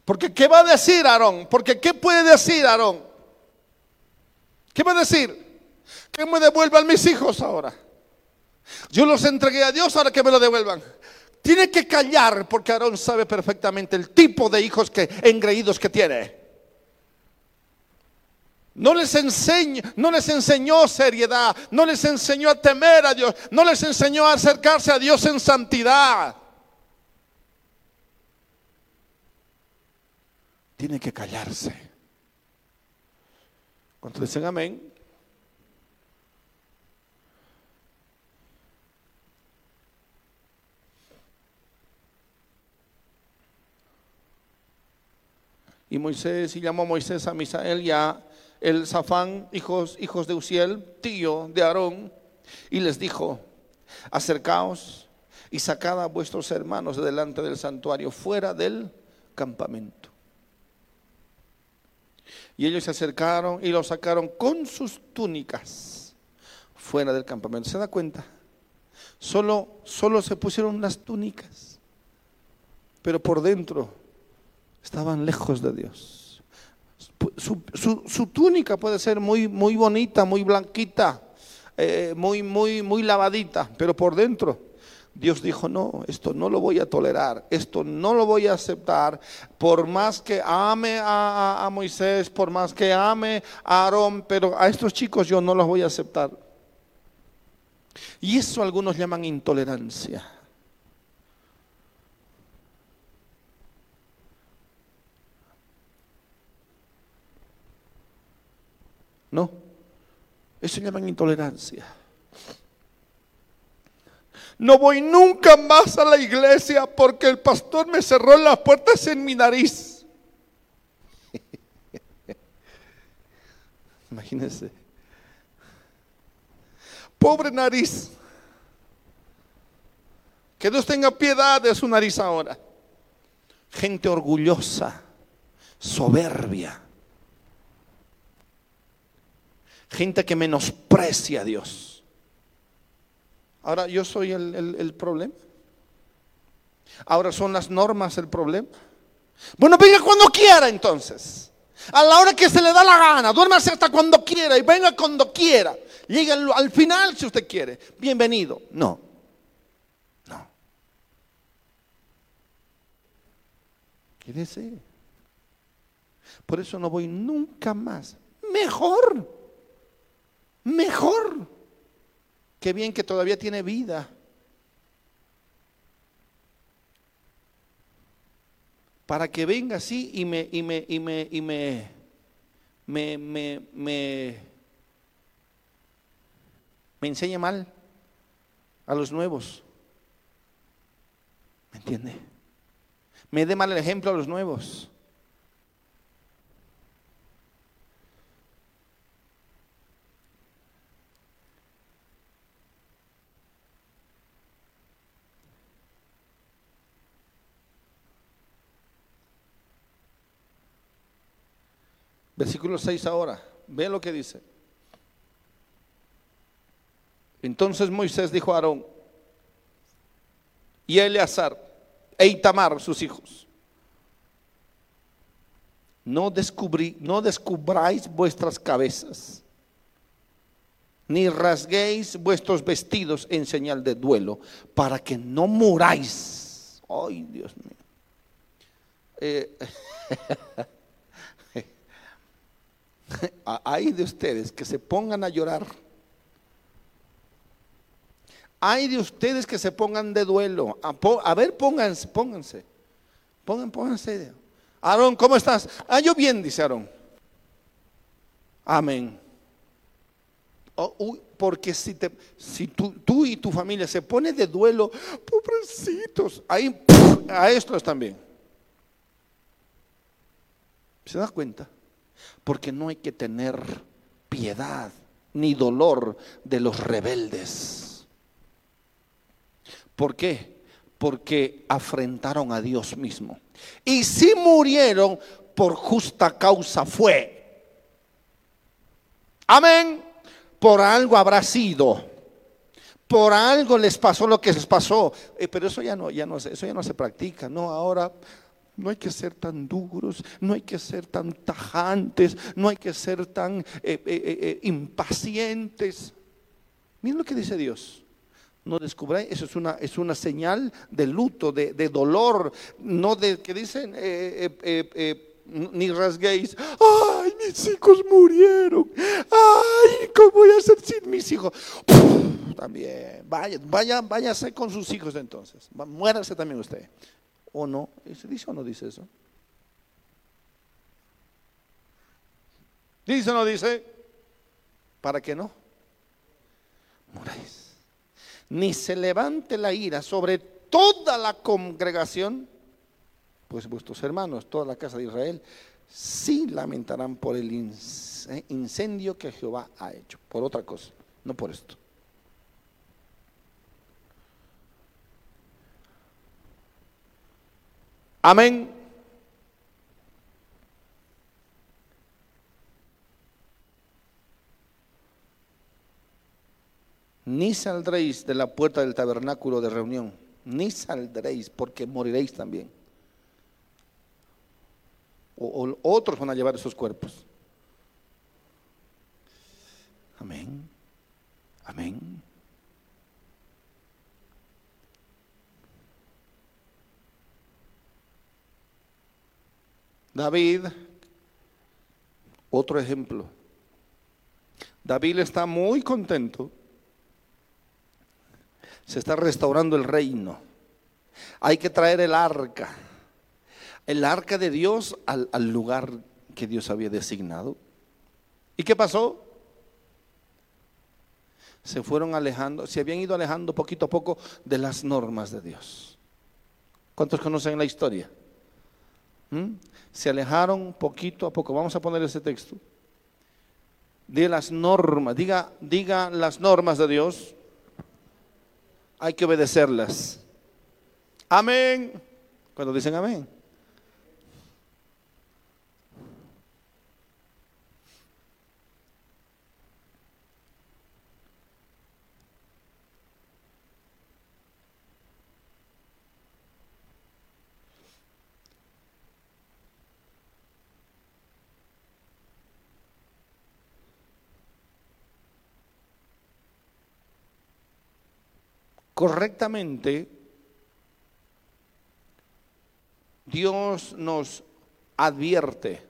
Porque ¿qué va a decir Aarón? Porque ¿qué puede decir Aarón? ¿Qué va a decir? Que me devuelvan mis hijos ahora. Yo los entregué a Dios, ahora que me lo devuelvan. Tiene que callar porque Aarón sabe perfectamente el tipo de hijos que engreídos que tiene. No les enseñó, no les enseñó seriedad, no les enseñó a temer a Dios, no les enseñó a acercarse a Dios en santidad. Tiene que callarse. Cuando dicen amén, Y Moisés, y llamó a Moisés a Misael y a el Zafán, hijos, hijos de Uziel, tío de Aarón, y les dijo, acercaos y sacad a vuestros hermanos de delante del santuario, fuera del campamento. Y ellos se acercaron y los sacaron con sus túnicas fuera del campamento. ¿Se da cuenta? Solo, solo se pusieron las túnicas, pero por dentro estaban lejos de Dios. Su, túnica puede ser muy, muy bonita, muy blanquita, eh, muy, muy, muy lavadita, pero por dentro Dios dijo, no, esto no lo voy a tolerar, esto no lo voy a aceptar, por más que ame a, a, Moisés, por más que ame a Aarón, pero a estos chicos yo no los voy a aceptar. Y eso algunos llaman intolerancia. No, eso se llama intolerancia. No voy nunca más a la iglesia porque el pastor me cerró las puertas en mi nariz. Imagínense. Pobre nariz. Que Dios tenga piedad de su nariz ahora. Gente orgullosa, soberbia gente que menosprecia a Dios. Ahora yo soy el, problema. Ahora son las normas el problema. Bueno, venga cuando quiera entonces. A la hora que se le da la gana. Duérmase hasta cuando quiera y venga cuando quiera. Llegue al, final si usted quiere. Bienvenido. No. No. decir? Por eso no voy nunca más. Mejor mejor. Qué bien que todavía tiene vida. Para que venga así y me, y me, y me, y me, me, me, me, enseñe mal a los nuevos. ¿Me entiende? Me dé mal el ejemplo a los nuevos. Versículo 6 ahora. Ve lo que dice. Entonces Moisés dijo a Aarón y Eleazar e Itamar, sus hijos. No, descubrí, no descubráis vuestras cabezas, ni rasguéis vuestros vestidos en señal de duelo, para que no muráis. Ay, Dios mío. Eh, hay de ustedes que se pongan a llorar. Hay de ustedes que se pongan de duelo. A, ver, pónganse, pónganse. Pongan, pónganse. Aarón, ¿cómo estás? Ah, yo bien, dice Aarón. Amén. Oh, porque si, te, si tú, tú, y tu familia se pone de duelo, pobrecitos, ahí a estos también. ¿Se da cuenta? Porque no hay que tener piedad ni dolor de los rebeldes. ¿Por qué? Porque afrentaron a Dios mismo. Y si murieron, por justa causa fue. Amén. Por algo habrá sido. Por algo les pasó lo que les pasó. Eh, pero eso ya no, ya no, eso ya no se practica. No, ahora no hay que ser tan duros, no hay que ser tan tajantes, no hay que ser tan eh, eh, eh, impacientes. Miren lo que dice Dios. No descubráis, eso es una, es una señal de luto, de, dolor, no de que dicen, ni rasguéis, ay, mis hijos murieron, ay, ¿cómo voy a hacer sin mis hijos? también, vaya, vaya, váyase con sus hijos entonces, muérase también usted. ¿O no? ¿Se dice o no dice eso? ¿Dice o no dice? ¿Para qué no? Moráis. Ni se levante la ira sobre toda la congregación, pues vuestros hermanos, toda la casa de Israel, sí lamentarán por el incendio que Jehová ha hecho, por otra cosa, no por esto. Amén. Ni saldréis de la puerta del tabernáculo de reunión, ni saldréis porque moriréis también. O, otros van a llevar esos cuerpos. Amén. Amén. David, otro ejemplo. David está muy contento. Se está restaurando el reino. Hay que traer el arca. El arca de Dios al, lugar que Dios había designado. ¿Y qué pasó? Se fueron alejando, se habían ido alejando poquito a poco de las normas de Dios. ¿Cuántos conocen la historia? ¿Mm? Se alejaron poquito a poco. Vamos a poner ese texto. De las normas, diga, diga las normas de Dios. Hay que obedecerlas. Amén. Cuando dicen amén. Correctamente, Dios nos advierte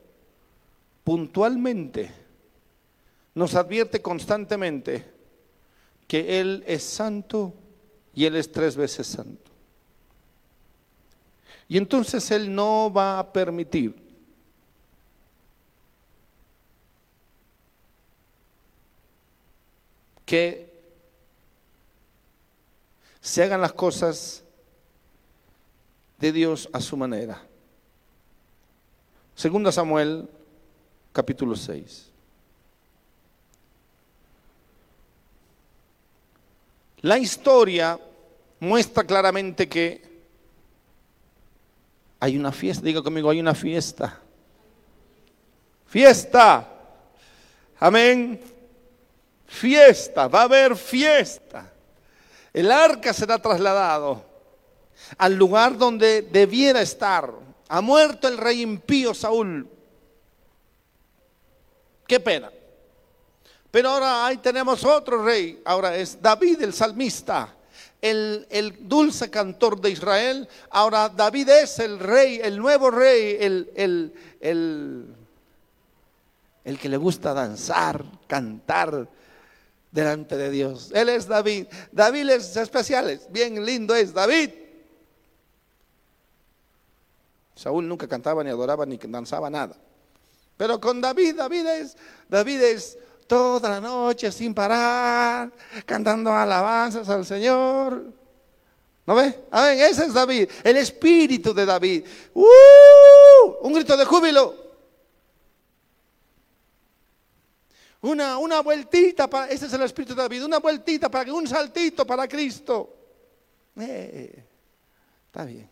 puntualmente, nos advierte constantemente que Él es santo y Él es tres veces santo. Y entonces Él no va a permitir que se hagan las cosas de Dios a su manera. Segunda Samuel, capítulo 6. La historia muestra claramente que hay una fiesta, diga conmigo, hay una fiesta. Fiesta. Amén. Fiesta, va a haber fiesta. El arca será trasladado al lugar donde debiera estar. Ha muerto el rey impío Saúl. Qué pena. Pero ahora ahí tenemos otro rey. Ahora es David el salmista. El, el, dulce cantor de Israel. Ahora David es el rey, el nuevo rey, el, el, el, el que le gusta danzar, cantar, delante de Dios. Él es David. David es especial, bien lindo es David. Saúl nunca cantaba ni adoraba ni danzaba nada. Pero con David, David es, David es toda la noche sin parar, cantando alabanzas al Señor. ¿No ve? ver, ese es David, el espíritu de David. ¡Uh! Un grito de júbilo. Una, una vueltita para, ese es el Espíritu de David, una vueltita para que un saltito para Cristo. Eh, está bien.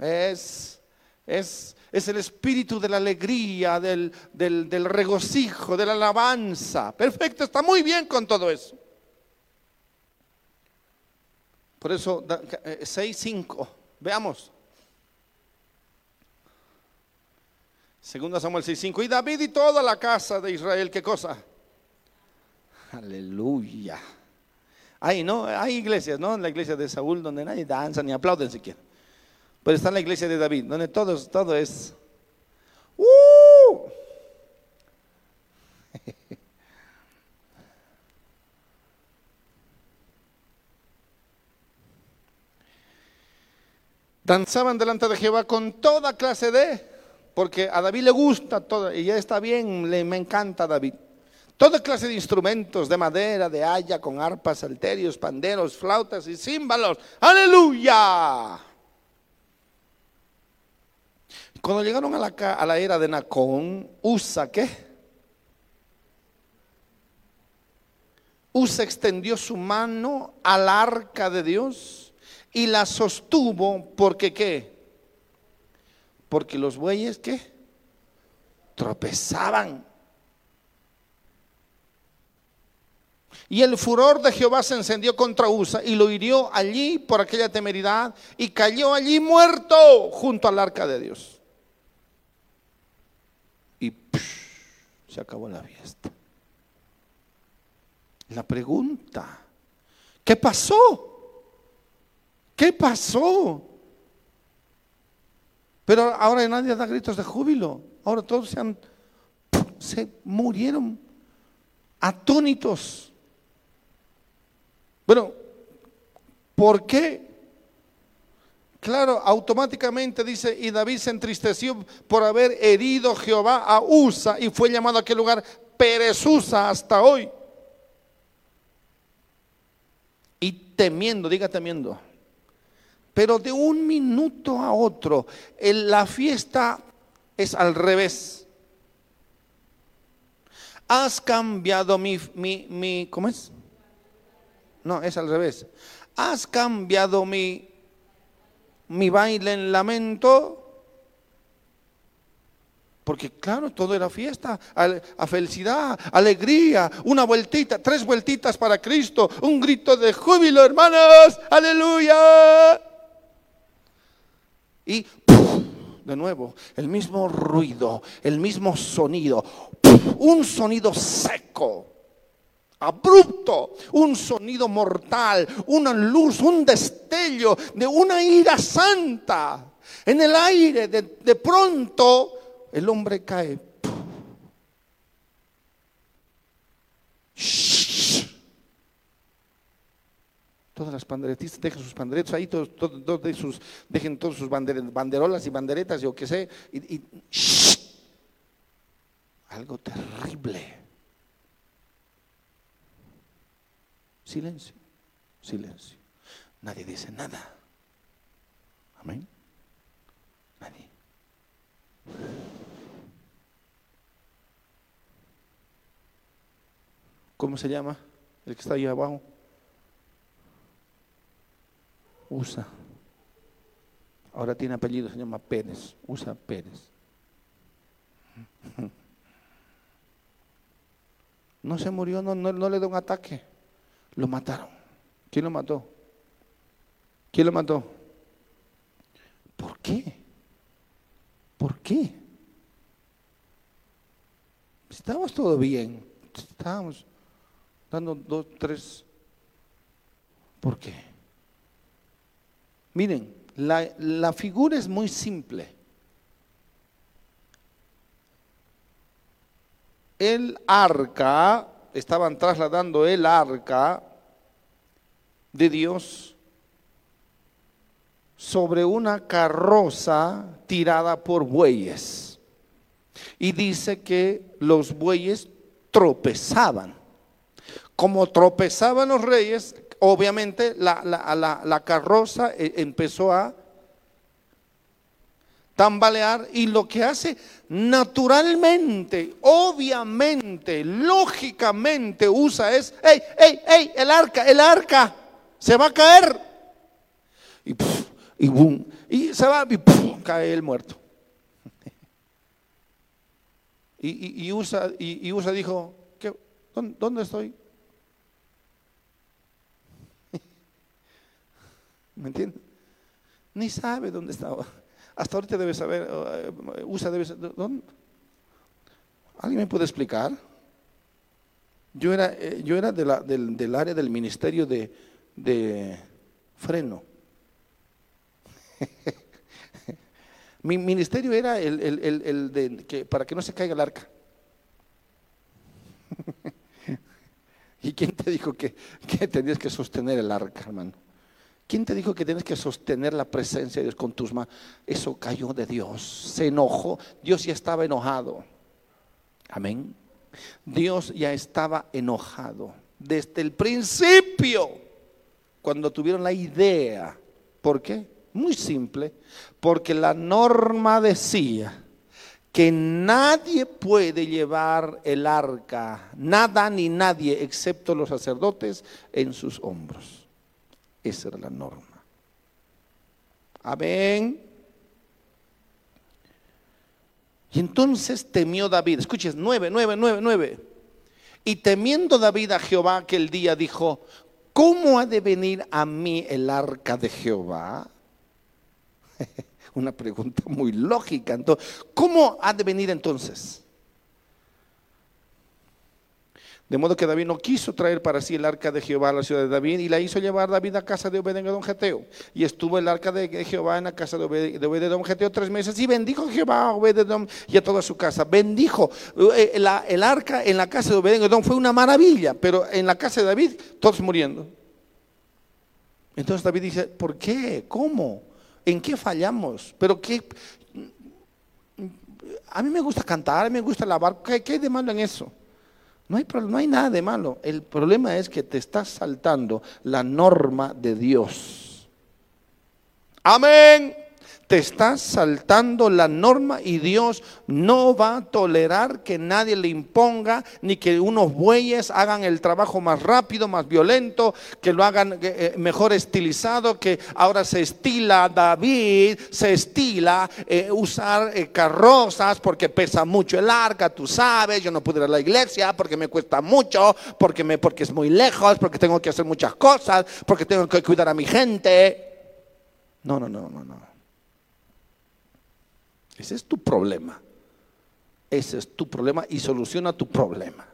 Es, es, es, el espíritu de la alegría, del, del, del regocijo, de la alabanza. Perfecto, está muy bien con todo eso. Por eso, 6.5, eh, veamos. Segunda Samuel 6:5. Y David y toda la casa de Israel, ¿qué cosa? Aleluya. Hay, ¿no? Hay iglesias, ¿no? En la iglesia de Saúl, donde nadie danza ni aplauden siquiera. Pero está en la iglesia de David, donde todo, todo es. ¡Uh! Danzaban delante de Jehová con toda clase de, porque a David le gusta todo, y ya está bien, le, me encanta David. Toda clase de instrumentos de madera, de haya, con arpas, salterios, panderos, flautas y címbalos. Aleluya. Cuando llegaron a la, a la era de Nacón, Usa, ¿qué? Usa extendió su mano al arca de Dios y la sostuvo porque qué? Porque los bueyes qué? Tropezaban. Y el furor de Jehová se encendió contra Usa y lo hirió allí por aquella temeridad y cayó allí muerto junto al arca de Dios. Y se acabó la fiesta. La pregunta, ¿qué pasó? ¿Qué pasó? Pero ahora nadie da gritos de júbilo. Ahora todos se, han, se murieron atónitos. Bueno, ¿por qué? Claro, automáticamente dice, y David se entristeció por haber herido Jehová a Usa y fue llamado a aquel lugar Perezusa hasta hoy. Y temiendo, diga temiendo pero de un minuto a otro, la fiesta es al revés. Has cambiado mi, mi, mi, ¿cómo es? No, es al revés. Has cambiado mi, mi baile en lamento. Porque claro, todo era fiesta, a, felicidad, alegría, una vueltita, tres vueltitas para Cristo, un grito de júbilo, hermanos, aleluya. Y de nuevo, el mismo ruido, el mismo sonido, un sonido seco, abrupto, un sonido mortal, una luz, un destello de una ira santa. En el aire, de, de pronto, el hombre cae. Todas las panderetistas dejen sus panderetos ahí, todos, todos, sus, dejen todos sus banderolas y banderetas, yo qué sé. Y, algo terrible. Silencio, silencio. Nadie dice nada. Amén. Nadie. ¿Cómo se llama el que está ahí abajo? Usa. Ahora tiene apellido, se llama Pérez. Usa Pérez. No se murió, no, no, le dio un ataque. Lo mataron. ¿Quién lo mató? ¿Quién lo mató? ¿Por qué? ¿Por qué? Estábamos todo bien. Estábamos dando dos, tres. ¿Por qué? Miren, la, figura es muy simple. El arca, estaban trasladando el arca de Dios sobre una carroza tirada por bueyes. Y dice que los bueyes tropezaban. Como tropezaban los reyes, obviamente la, carroza eh, empezó a tambalear y lo que hace naturalmente, obviamente, lógicamente usa es, ¡ey, ey, ey! El arca, el arca, se va a caer. Y, boom, y se va y cae el muerto. Y, usa, y, usa dijo, ¿qué, ¿dónde estoy? ¿Me entiendes? Ni sabe dónde estaba. hasta ahorita debe saber, eh, usa debe saber, ¿dónde? ¿Alguien me puede explicar? Yo era, eh, yo era del, del, área del ministerio de, de freno. Mi ministerio era el, el, el, el, de que para que no se caiga el arca. ¿Y quién te dijo que, que tenías que sostener el arca, hermano? ¿Quién te dijo que tienes que sostener la presencia de Dios con tus manos? Eso cayó de Dios, se enojó, Dios ya estaba enojado. Amén. Dios ya estaba enojado desde el principio, cuando tuvieron la idea. ¿Por qué? Muy simple, porque la norma decía que nadie puede llevar el arca, nada ni nadie, excepto los sacerdotes, en sus hombros. Esa era la norma. Amén. Y entonces temió David, escuches, nueve, nueve, nueve, nueve. Y temiendo David a Jehová aquel día dijo, ¿cómo ha de venir a mí el arca de Jehová? Una pregunta muy lógica. Entonces, ¿Cómo ha de venir entonces? De modo que David no quiso traer para sí el arca de Jehová a la ciudad de David y la hizo llevar David a casa de Obededón Geteo. Y estuvo el arca de Jehová en la casa de Obededón Geteo tres meses y bendijo Jehová a Obededón y a toda su casa. Bendijo. Eh, el arca en la casa de Obededón fue una maravilla, pero en la casa de David todos muriendo. Entonces David dice, ¿por qué? ¿Cómo? ¿En qué fallamos? ¿Pero qué? A mí me gusta cantar, a mí me gusta lavar. ¿Qué, qué hay de malo en eso? No hay, no hay nada de malo. El problema es que te estás saltando la norma de Dios. Amén te estás saltando la norma y Dios no va a tolerar que nadie le imponga ni que unos bueyes hagan el trabajo más rápido, más violento, que lo hagan eh, eh, mejor estilizado, que ahora se estila David, se estila eh, usar carrozas porque pesa mucho el arca, tú sabes, yo no puedo ir a la iglesia porque me cuesta mucho, porque, me, porque es muy lejos, porque tengo que hacer muchas cosas, porque tengo que cuidar a mi gente. No, no, no, no, no. Ese es tu problema. Ese es tu problema y soluciona tu problema.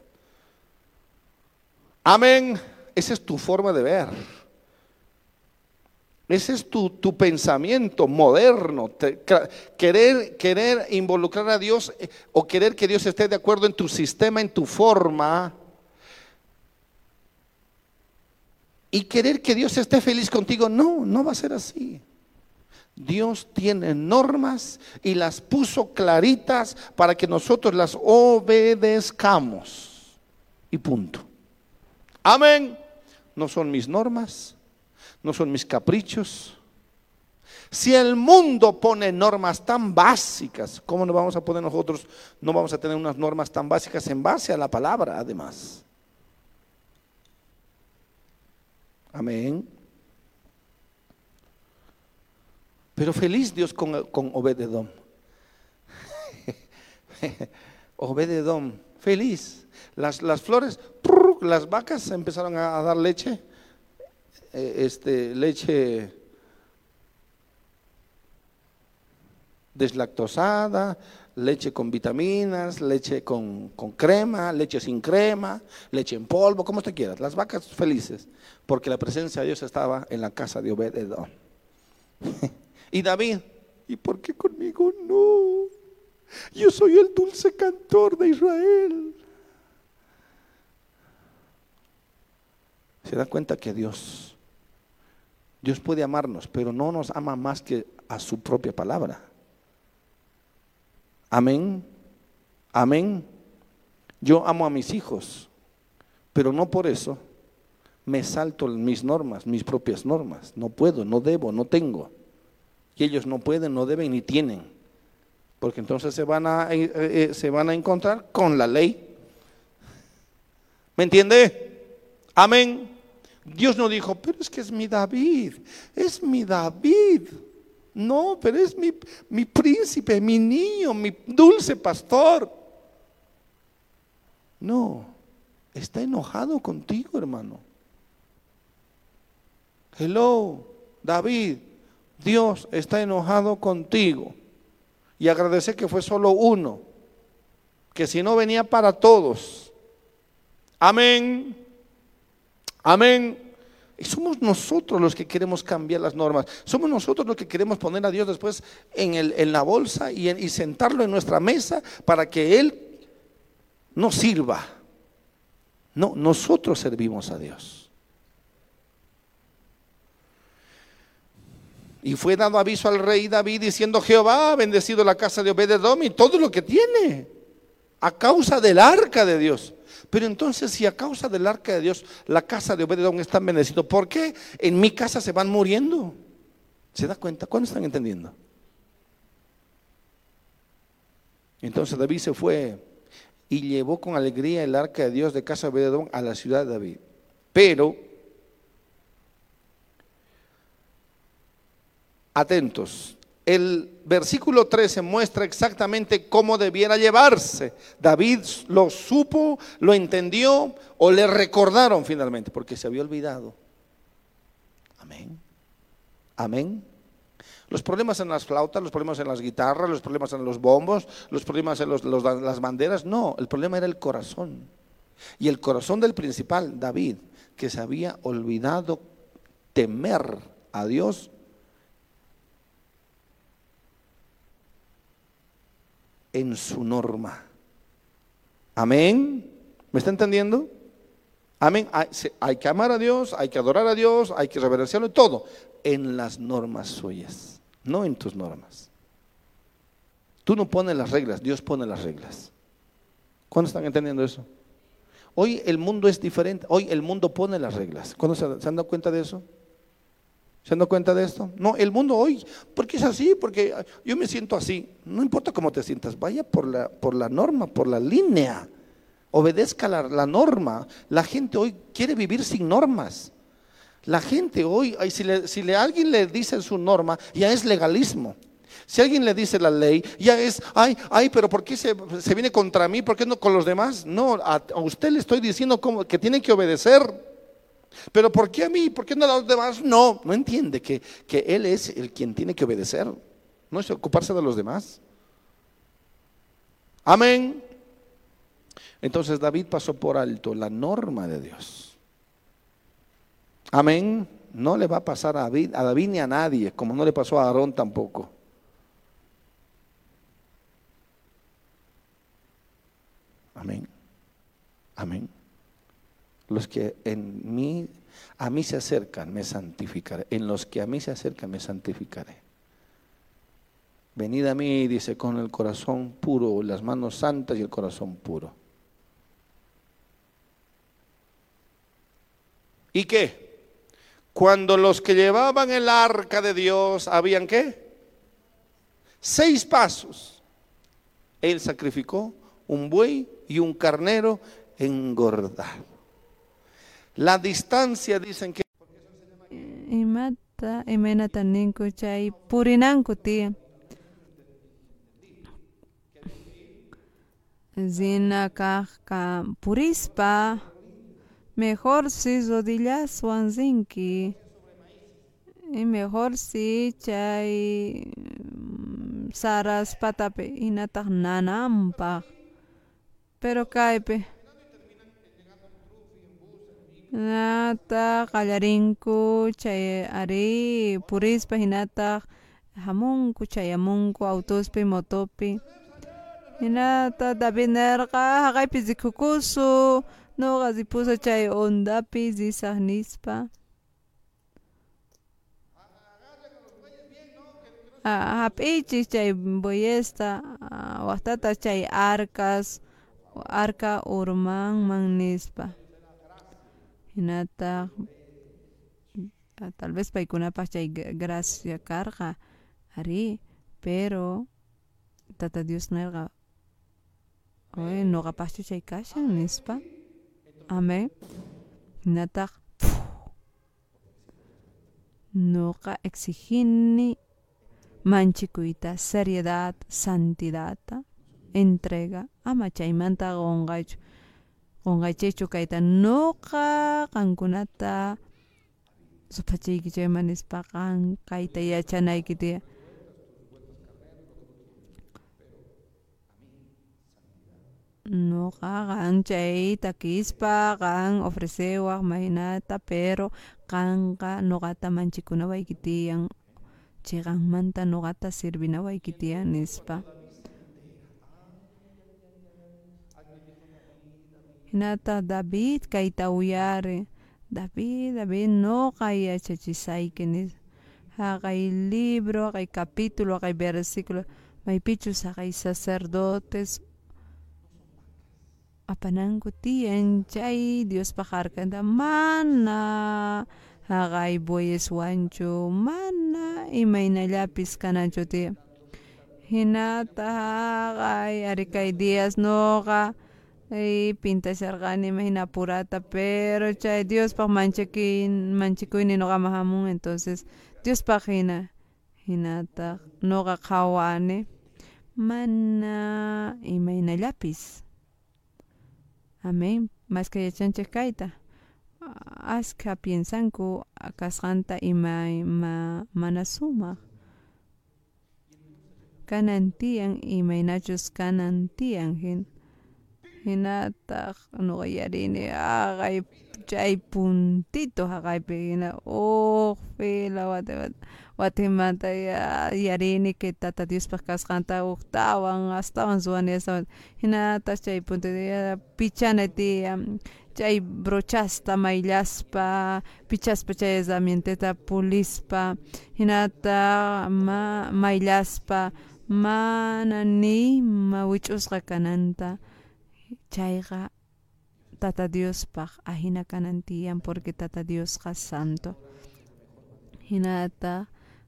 Amén. Esa es tu forma de ver. Ese es tu, tu pensamiento moderno. querer, querer involucrar a Dios eh, o querer que Dios esté de acuerdo en tu sistema, en tu forma. Y querer que Dios esté feliz contigo. No, no va a ser así. Dios tiene normas y las puso claritas para que nosotros las obedezcamos. Y punto. Amén. No son mis normas, no son mis caprichos. Si el mundo pone normas tan básicas, ¿cómo no vamos a poner nosotros? No vamos a tener unas normas tan básicas en base a la palabra, además. Amén. Pero feliz Dios con, con Obededom. Obededom, feliz. Las, las flores, las vacas empezaron a, dar leche, eh, este, leche deslactosada, leche con vitaminas, leche con, con, crema, leche sin crema, leche en polvo, como usted quiera. Las vacas felices, porque la presencia de Dios estaba en la casa de Obededom. Y David, ¿y por qué conmigo no? Yo soy el dulce cantor de Israel. Se da cuenta que Dios, Dios puede amarnos, pero no nos ama más que a su propia palabra. Amén. Amén. Yo amo a mis hijos, pero no por eso me salto mis normas, mis propias normas. No puedo, no debo, no tengo. Y ellos no pueden, no deben ni tienen. Porque entonces se van a, eh, eh, se van a encontrar con la ley. ¿Me entiende? Amén. Dios no dijo, pero es que es mi David, es mi David. No, pero es mi, mi príncipe, mi niño, mi dulce pastor. No, está enojado contigo, hermano. Hello, David, Dios está enojado contigo. Y agradece que fue solo uno, que si no venía para todos. Amén. Amén. Y somos nosotros los que queremos cambiar las normas. Somos nosotros los que queremos poner a Dios después en, el, en la bolsa y, y sentarlo en nuestra mesa para que Él nos sirva. No, nosotros servimos a Dios. Y fue dado aviso al rey David diciendo, Jehová ha bendecido la casa de Obededom y todo lo que tiene a causa del arca de Dios. Pero entonces si a causa del arca de Dios la casa de Obededom está bendecida, ¿por qué en mi casa se van muriendo? ¿Se da cuenta? ¿Cuándo están entendiendo? Entonces David se fue y llevó con alegría el arca de Dios de casa de Obededom a la ciudad de David. Pero, atentos, el versículo 13 muestra exactamente cómo debiera llevarse. David lo supo, lo entendió o le recordaron finalmente, porque se había olvidado. Amén. Amén. Los problemas en las flautas, los problemas en las guitarras, los problemas en los bombos, los problemas en las banderas, no, el problema era el corazón. Y el corazón del principal, David, que se había olvidado temer a Dios en su norma. Amén. ¿Me está entendiendo? Amén. Hay, que amar a Dios, hay que adorar a Dios, hay que reverenciarlo, todo en las normas suyas, no en tus normas. Tú no pones las reglas, Dios pone las reglas. ¿Cuándo están entendiendo eso? Hoy el mundo es diferente, hoy el mundo pone las reglas. ¿Cuándo se, se han dado cuenta de eso? ¿Se dado cuenta de esto? No, el mundo hoy, porque es así, porque yo me siento así. No importa cómo te sientas, vaya por la, por la norma, por la línea. Obedezca la, la norma. La gente hoy quiere vivir sin normas. La gente hoy, si, le, si le, alguien le dice su norma, ya es legalismo. Si alguien le dice la ley, ya es, ay, ay, pero ¿por qué se, se viene contra mí? ¿Por qué no con los demás? No, a, a usted le estoy diciendo cómo, que tiene que obedecer. Pero ¿por qué a mí? ¿Por qué no a los demás? No, no entiende que, que Él es el quien tiene que obedecer, no es ocuparse de los demás. Amén. Entonces David pasó por alto la norma de Dios. Amén. No le va a pasar a David, a David ni a nadie, como no le pasó a Aarón tampoco. Amén. Amén. Los que en mí, a mí se acercan, me santificaré. En los que a mí se acercan, me santificaré. Venid a mí, dice, con el corazón puro, las manos santas y el corazón puro. ¿Y qué? Cuando los que llevaban el arca de Dios habían qué? Seis pasos. Él sacrificó un buey y un carnero engordado. La distancia dicen que imata imenata ninku chay purinanku tiyan zina kaqka purispa. Mejor si rodillaswan zinki y mejor si chay saras patapi inataq nananpaq pero kaypi Hinata qallarinku chay ari purispa hinata hamunku chayamunku autospi motopi. Hinata David nerqa haqaypi zikukusu nuqa zipusa chay ondapi zisaq hap'ichis chay bueyesta waqtata chay arcas arca urmanman nispa hinata tal vez paykunapas chay gracia karqa ari pero tata Dios nerqa oye noqapaschu chay kashan nispa. Amén. Hinataq noqa exigini manchikuyta seriedad santidadta entrega. Ama chaymanta qonqaychu kayta nuqa qankunata supachaykichayman nispa qan kayta yachanaykitiya Ñuqa qan chay takispa qan ofrecewaq mahinata pero qanqa ñuqata manchikunawayki tiyan chay qanmanta ñuqata sirvinawayki tiyan nispa hinata David kayta uyarin David David ñuqa yachachisayki nis haqay libro haqay capítulo haqay versículo. Maypichus haqay sacerdotes. Apananku tiyan chay Diospaq harkanta mana. Haqay bueyeswanchu mana. Imaynallapis kananchu tiyan hinata haqay ari kay días ñuqa y pintasharqani imahina apurata pero chay Diospaq manchaki manchikuynin ñuqaman hamun entonces Diospaq hina hinataq ñuqa qhawani mana imaynallapis Amén masqa yachanchik kayta ashka piensanku kasqanta ima ima mana sumaq kanan tiyan imaynachus kanan tiyan hinataq haqay chay puntito haqaypi hina huk fila watimanta yarini que tata Diospaq kasqanta uktawan astawan suwani astawan hinatash chay puntito pichana tiyan chay brochasta mayllaspa pichaspa chay herramientata pulispa. Hinata ma mayllaspa mana nima wich'usqa kananta chayqa tata Diospaq ahina kanan tiyan porque tata Diosqa santo. Hinata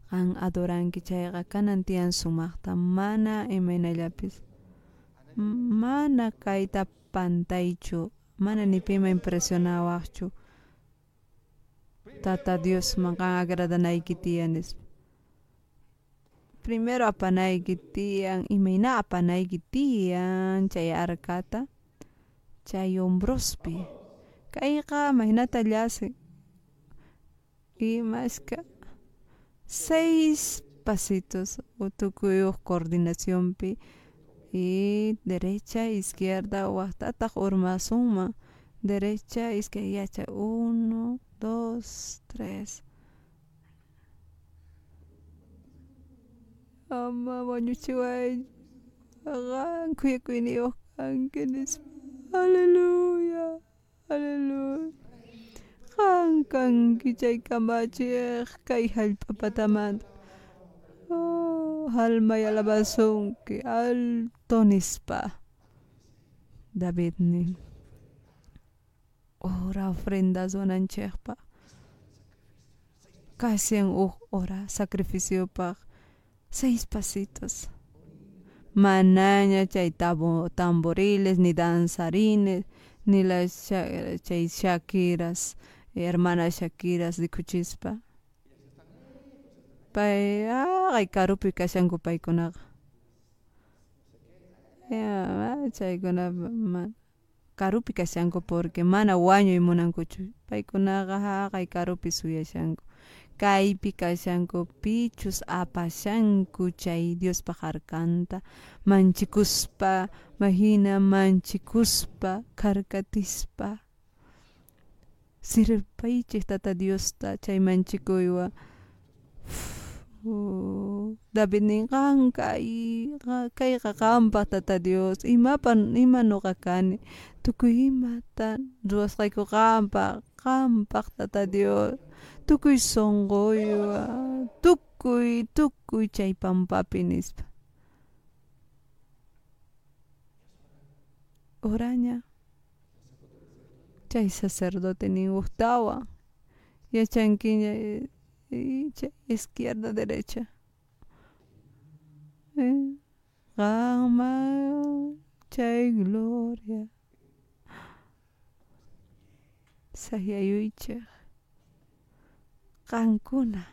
qan adoranki chayqa kanan tiyan sumaqta mana imaynallapis mana kayta pantaychu mana ni pima impresionawaqchu. Tata Diosman qan agradanayki tiyan nispa primero apanayki tiyan imayna apanayki tiyan chay arcata chay hombrospi. Kayqa imaynata llasi imashka seis pasitos tukuyuq coordinacionpi y derecha izquierda waqtataq urmasunman derecha izquierda uno dos tres ama wañuchiway qan kuyakuyniyuq kanki nispa aleluya aleluya. Qan kanki chay kamachiq kay hallp'apatamanta oh, alma y alabasunki alto nispa David nin ora ofrendas wananchikpa casian huk hora sacrificiopaq seis pasitos. Manaña chay tamboriles ni danzarines ni las chay shakiras hermanas shakiras rikuchispa pay haqay karupi kashanku paykunaqa. Chaykunaqa karupi kashanku porque mana wañuy munankuchu. Paykunaqa haqay karupi suyashanku kaypi kashanku pichus apashanku chay Diospaq harkanta manchikuspa mahina manchikuspa karkatispa sirpaychik tata Diosta chay manchikuywan David ninqan kay kayqa qanpaq tata Dios. Imapan ima ñuqa kani tukuy imata ruwasqayku qanpaq qanpaq tata Dios tukuy sunquywan tukuy tukuy chay pampapi nispa. Oraña. Chay sacerdote nin uktawan yachankiña chay izquierda derecha. Qanman chay gloria. Sayayuychik kangkuna.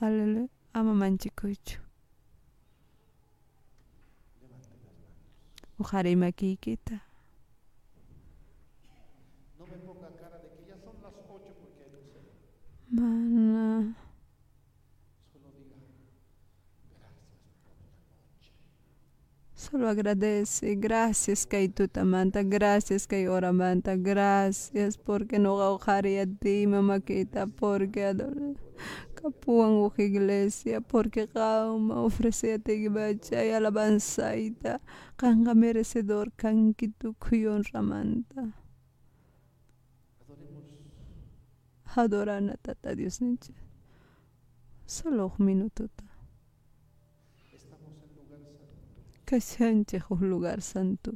Alele, ama 찍고 있죠 Ujare y kikita. No me ponga cara de que ya son las ocho porque hay luz. Solo agradece, gracias que tu tamanta, gracias que oramanta, gracias porque no gaujaría a ti, mamakita, porque adoro. Capuan o iglesia, porque gauma ofrece a ti y alabanzaita, canga merecedor, canquitu cuyon ramanta. Adorana tata Dios niche. Solo un minuto. Kasyante un lugar santo.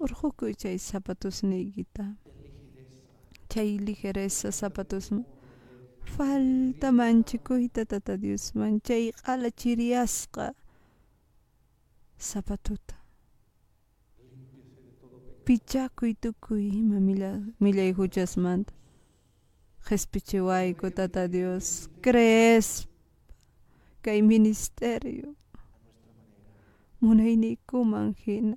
Urjuku chay zapatos negita. Chay ligereza zapatos. Falta manchikuita tata Dios man. Chay ala chiriasqa. Zapatuta. Pichakuy tukuy ima mila milay huchasmanta. Jespichiwayku tata Dios. Crees kay ministerio. Munaynikuman hina.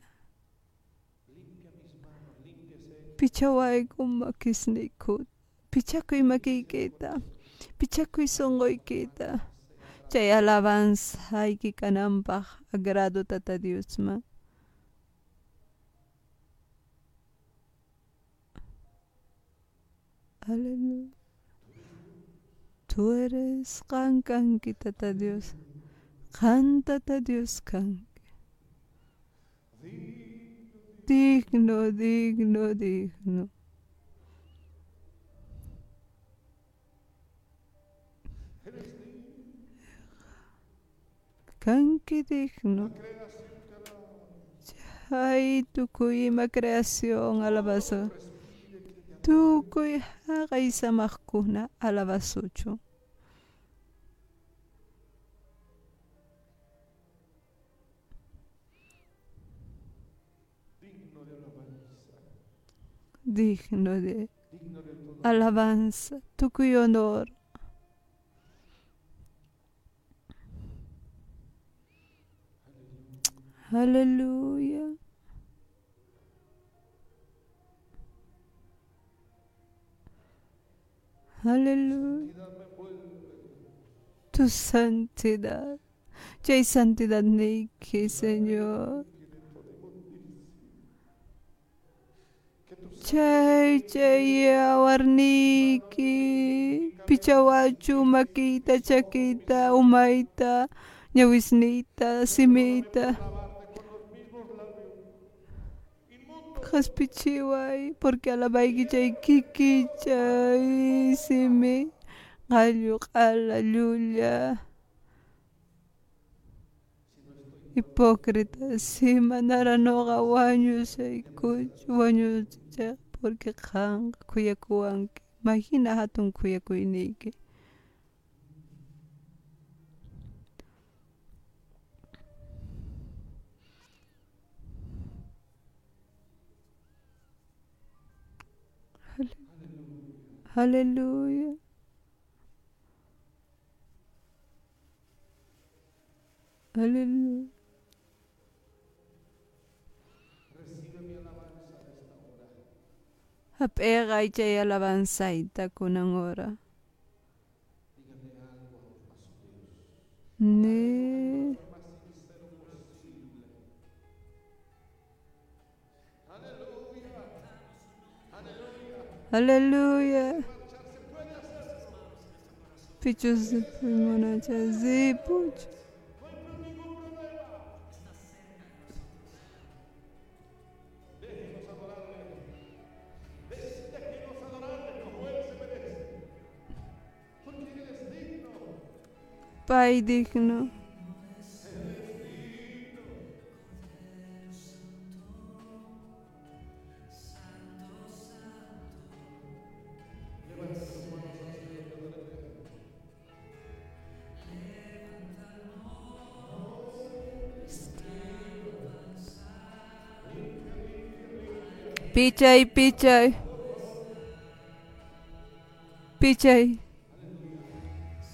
Pichawayku makisniykut. Pichakuy makiykita. Pichakuy songoykita. Chay alabanzayki kananpaq agrado tata Diosman. Aleluya. Tú eres can canqui, tata Dios. Cántate Dios canqui. Digno, digno, digno. Canqui digno. Ay, tu cuima creación, alabazo. Tukuy haqay samaqkuna alabasuchu. Digno de alabanza, tukuy honor. Aleluya. Aleluya. Tu santidad. Chay santidad niki, Señor. Chay chay awarniki. Pichawachu, makita, chakita, umaita, ñawisnita, simita. Haspichiway, porque alabayki chay kiki chay simi. Gallo, ala, lulia. Hipócrita, si manara noga wañu say kuch, wañu chay, porque kan kuyakuanki. Imagina hatun kuyakuyniki. Aleluya. Aleluya. Apega y chay alabanzaita kunang ora. Ne. Aleluya. Pichos de monacha zipuch. Pai digno. Pichay, pichay. Pichay.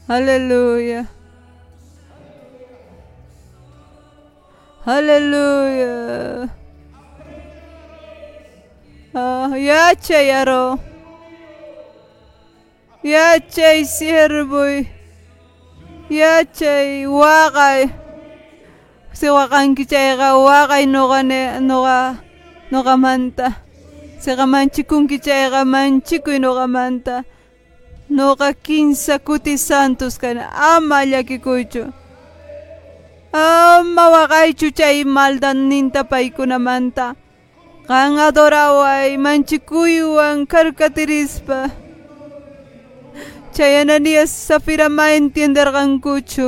Aleluya. Aleluya. Ah, yachay aro. Yachay siervo. yachay waqay siwaqankichayqa waqay noqane noqa noqamanta siqa manchikunkichayqa manchikuy noqamanta noqa kinsa kuti santos kana ama llakikuychu ama waqaychu chay maldaninta paykunamanta qan adoraway manchikuywan karkatirispa chay Ananías Zafira ma entenderqankuchu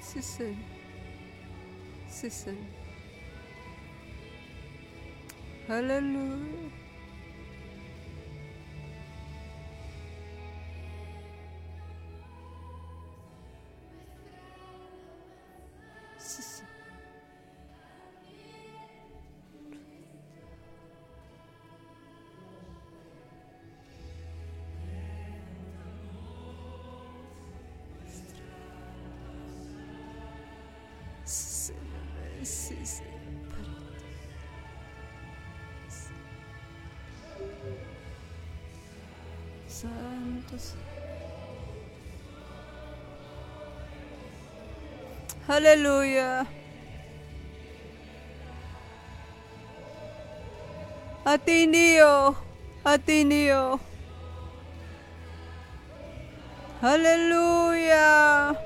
Sí, Señor. Sí, Señor. Aleluya. Sí, Señor. Santos. Aleluya. Atinio, Atinio. Aleluya. Aleluya.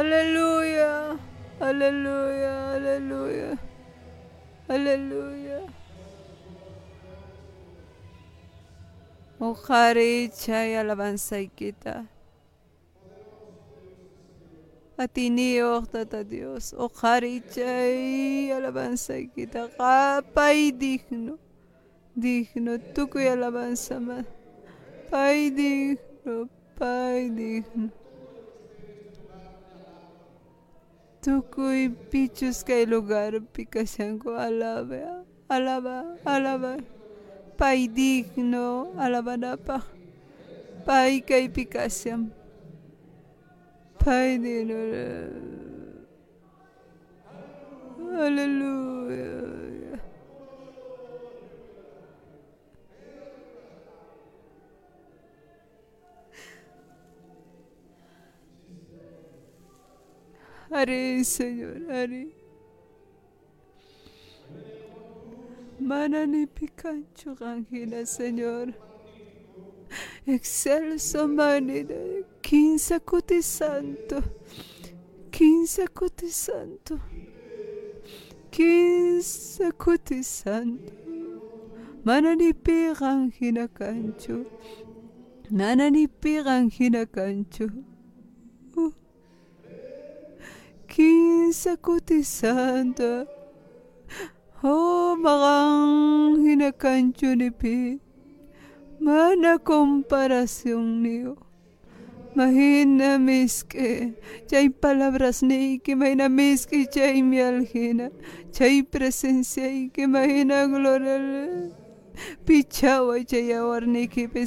Aleluya. Aleluya. Aleluya. Aleluya. Ojaricha y alabanza y quita. A ti ni tata Dios. Ojaricha y alabanza y quita. Pai digno. Digno. Tuco y alabanza más. Pai digno. Pai digno. Tuco y pichos que lugar. Picasango. Alaba. Alaba. Alaba. Pai digno, alabanapa. Pai kay pikasyam. Pai digno. Hallelujah. Haré, Señor, haré. Mananipikan chukangina, Señor. excelso manera, quince santo, quince santo, quince santo, mananipiran hinakancho, nananipiran hinakancho. Uh. Quince cuti santo, oh magang hinakancho ni pi. Mana comparación niyo. Mahina miski, chay palabras que mahina miski chay mi aljina, chay presencia y que mahina gloria. Pichawa chay awar ni que pe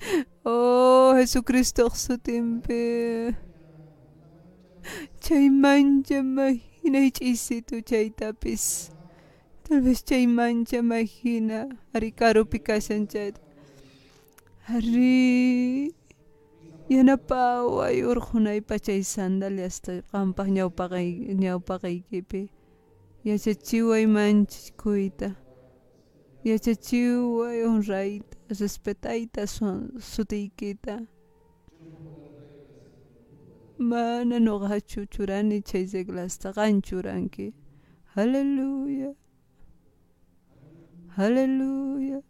santificawa chay santidad ni que pe. Oh Jesucristo su tempe. Chay mancha mahina ichisitu chay tapis. Tal vez chay mancha mahina ari karu pikasan chay. Ari yanapaway urjunay pachay sandalias ta qampaq ñawpaqay ñawpaqaykipi yachachiway manchikuyta yachachiway honrayta respetayta sutiykita mana nuqachu churani chay reglasta qan churanki Aleluya Aleluya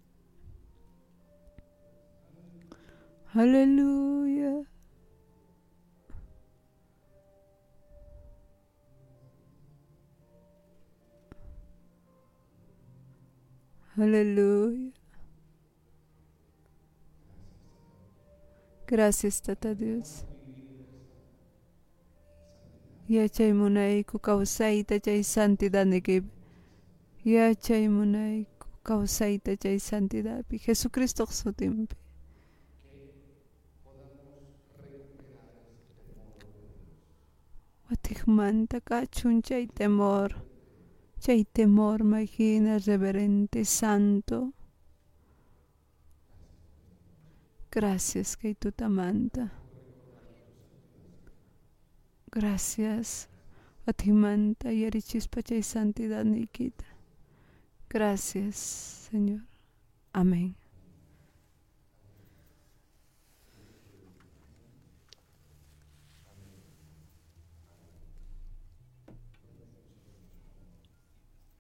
Aleluya Gracias, Tata Dios. Yachay munayku kawsayta chay santidad niki. Yachay munayku kawsayta chay santidad. Jesucristo sutimpi. Watikmanta kachun chay temor. Chay temor, imagina, reverente, santo. Gracias, que tu tamanta. Gracias, Atimanta y Arichispa chay santidad nikita. Gracias, Señor. Amén.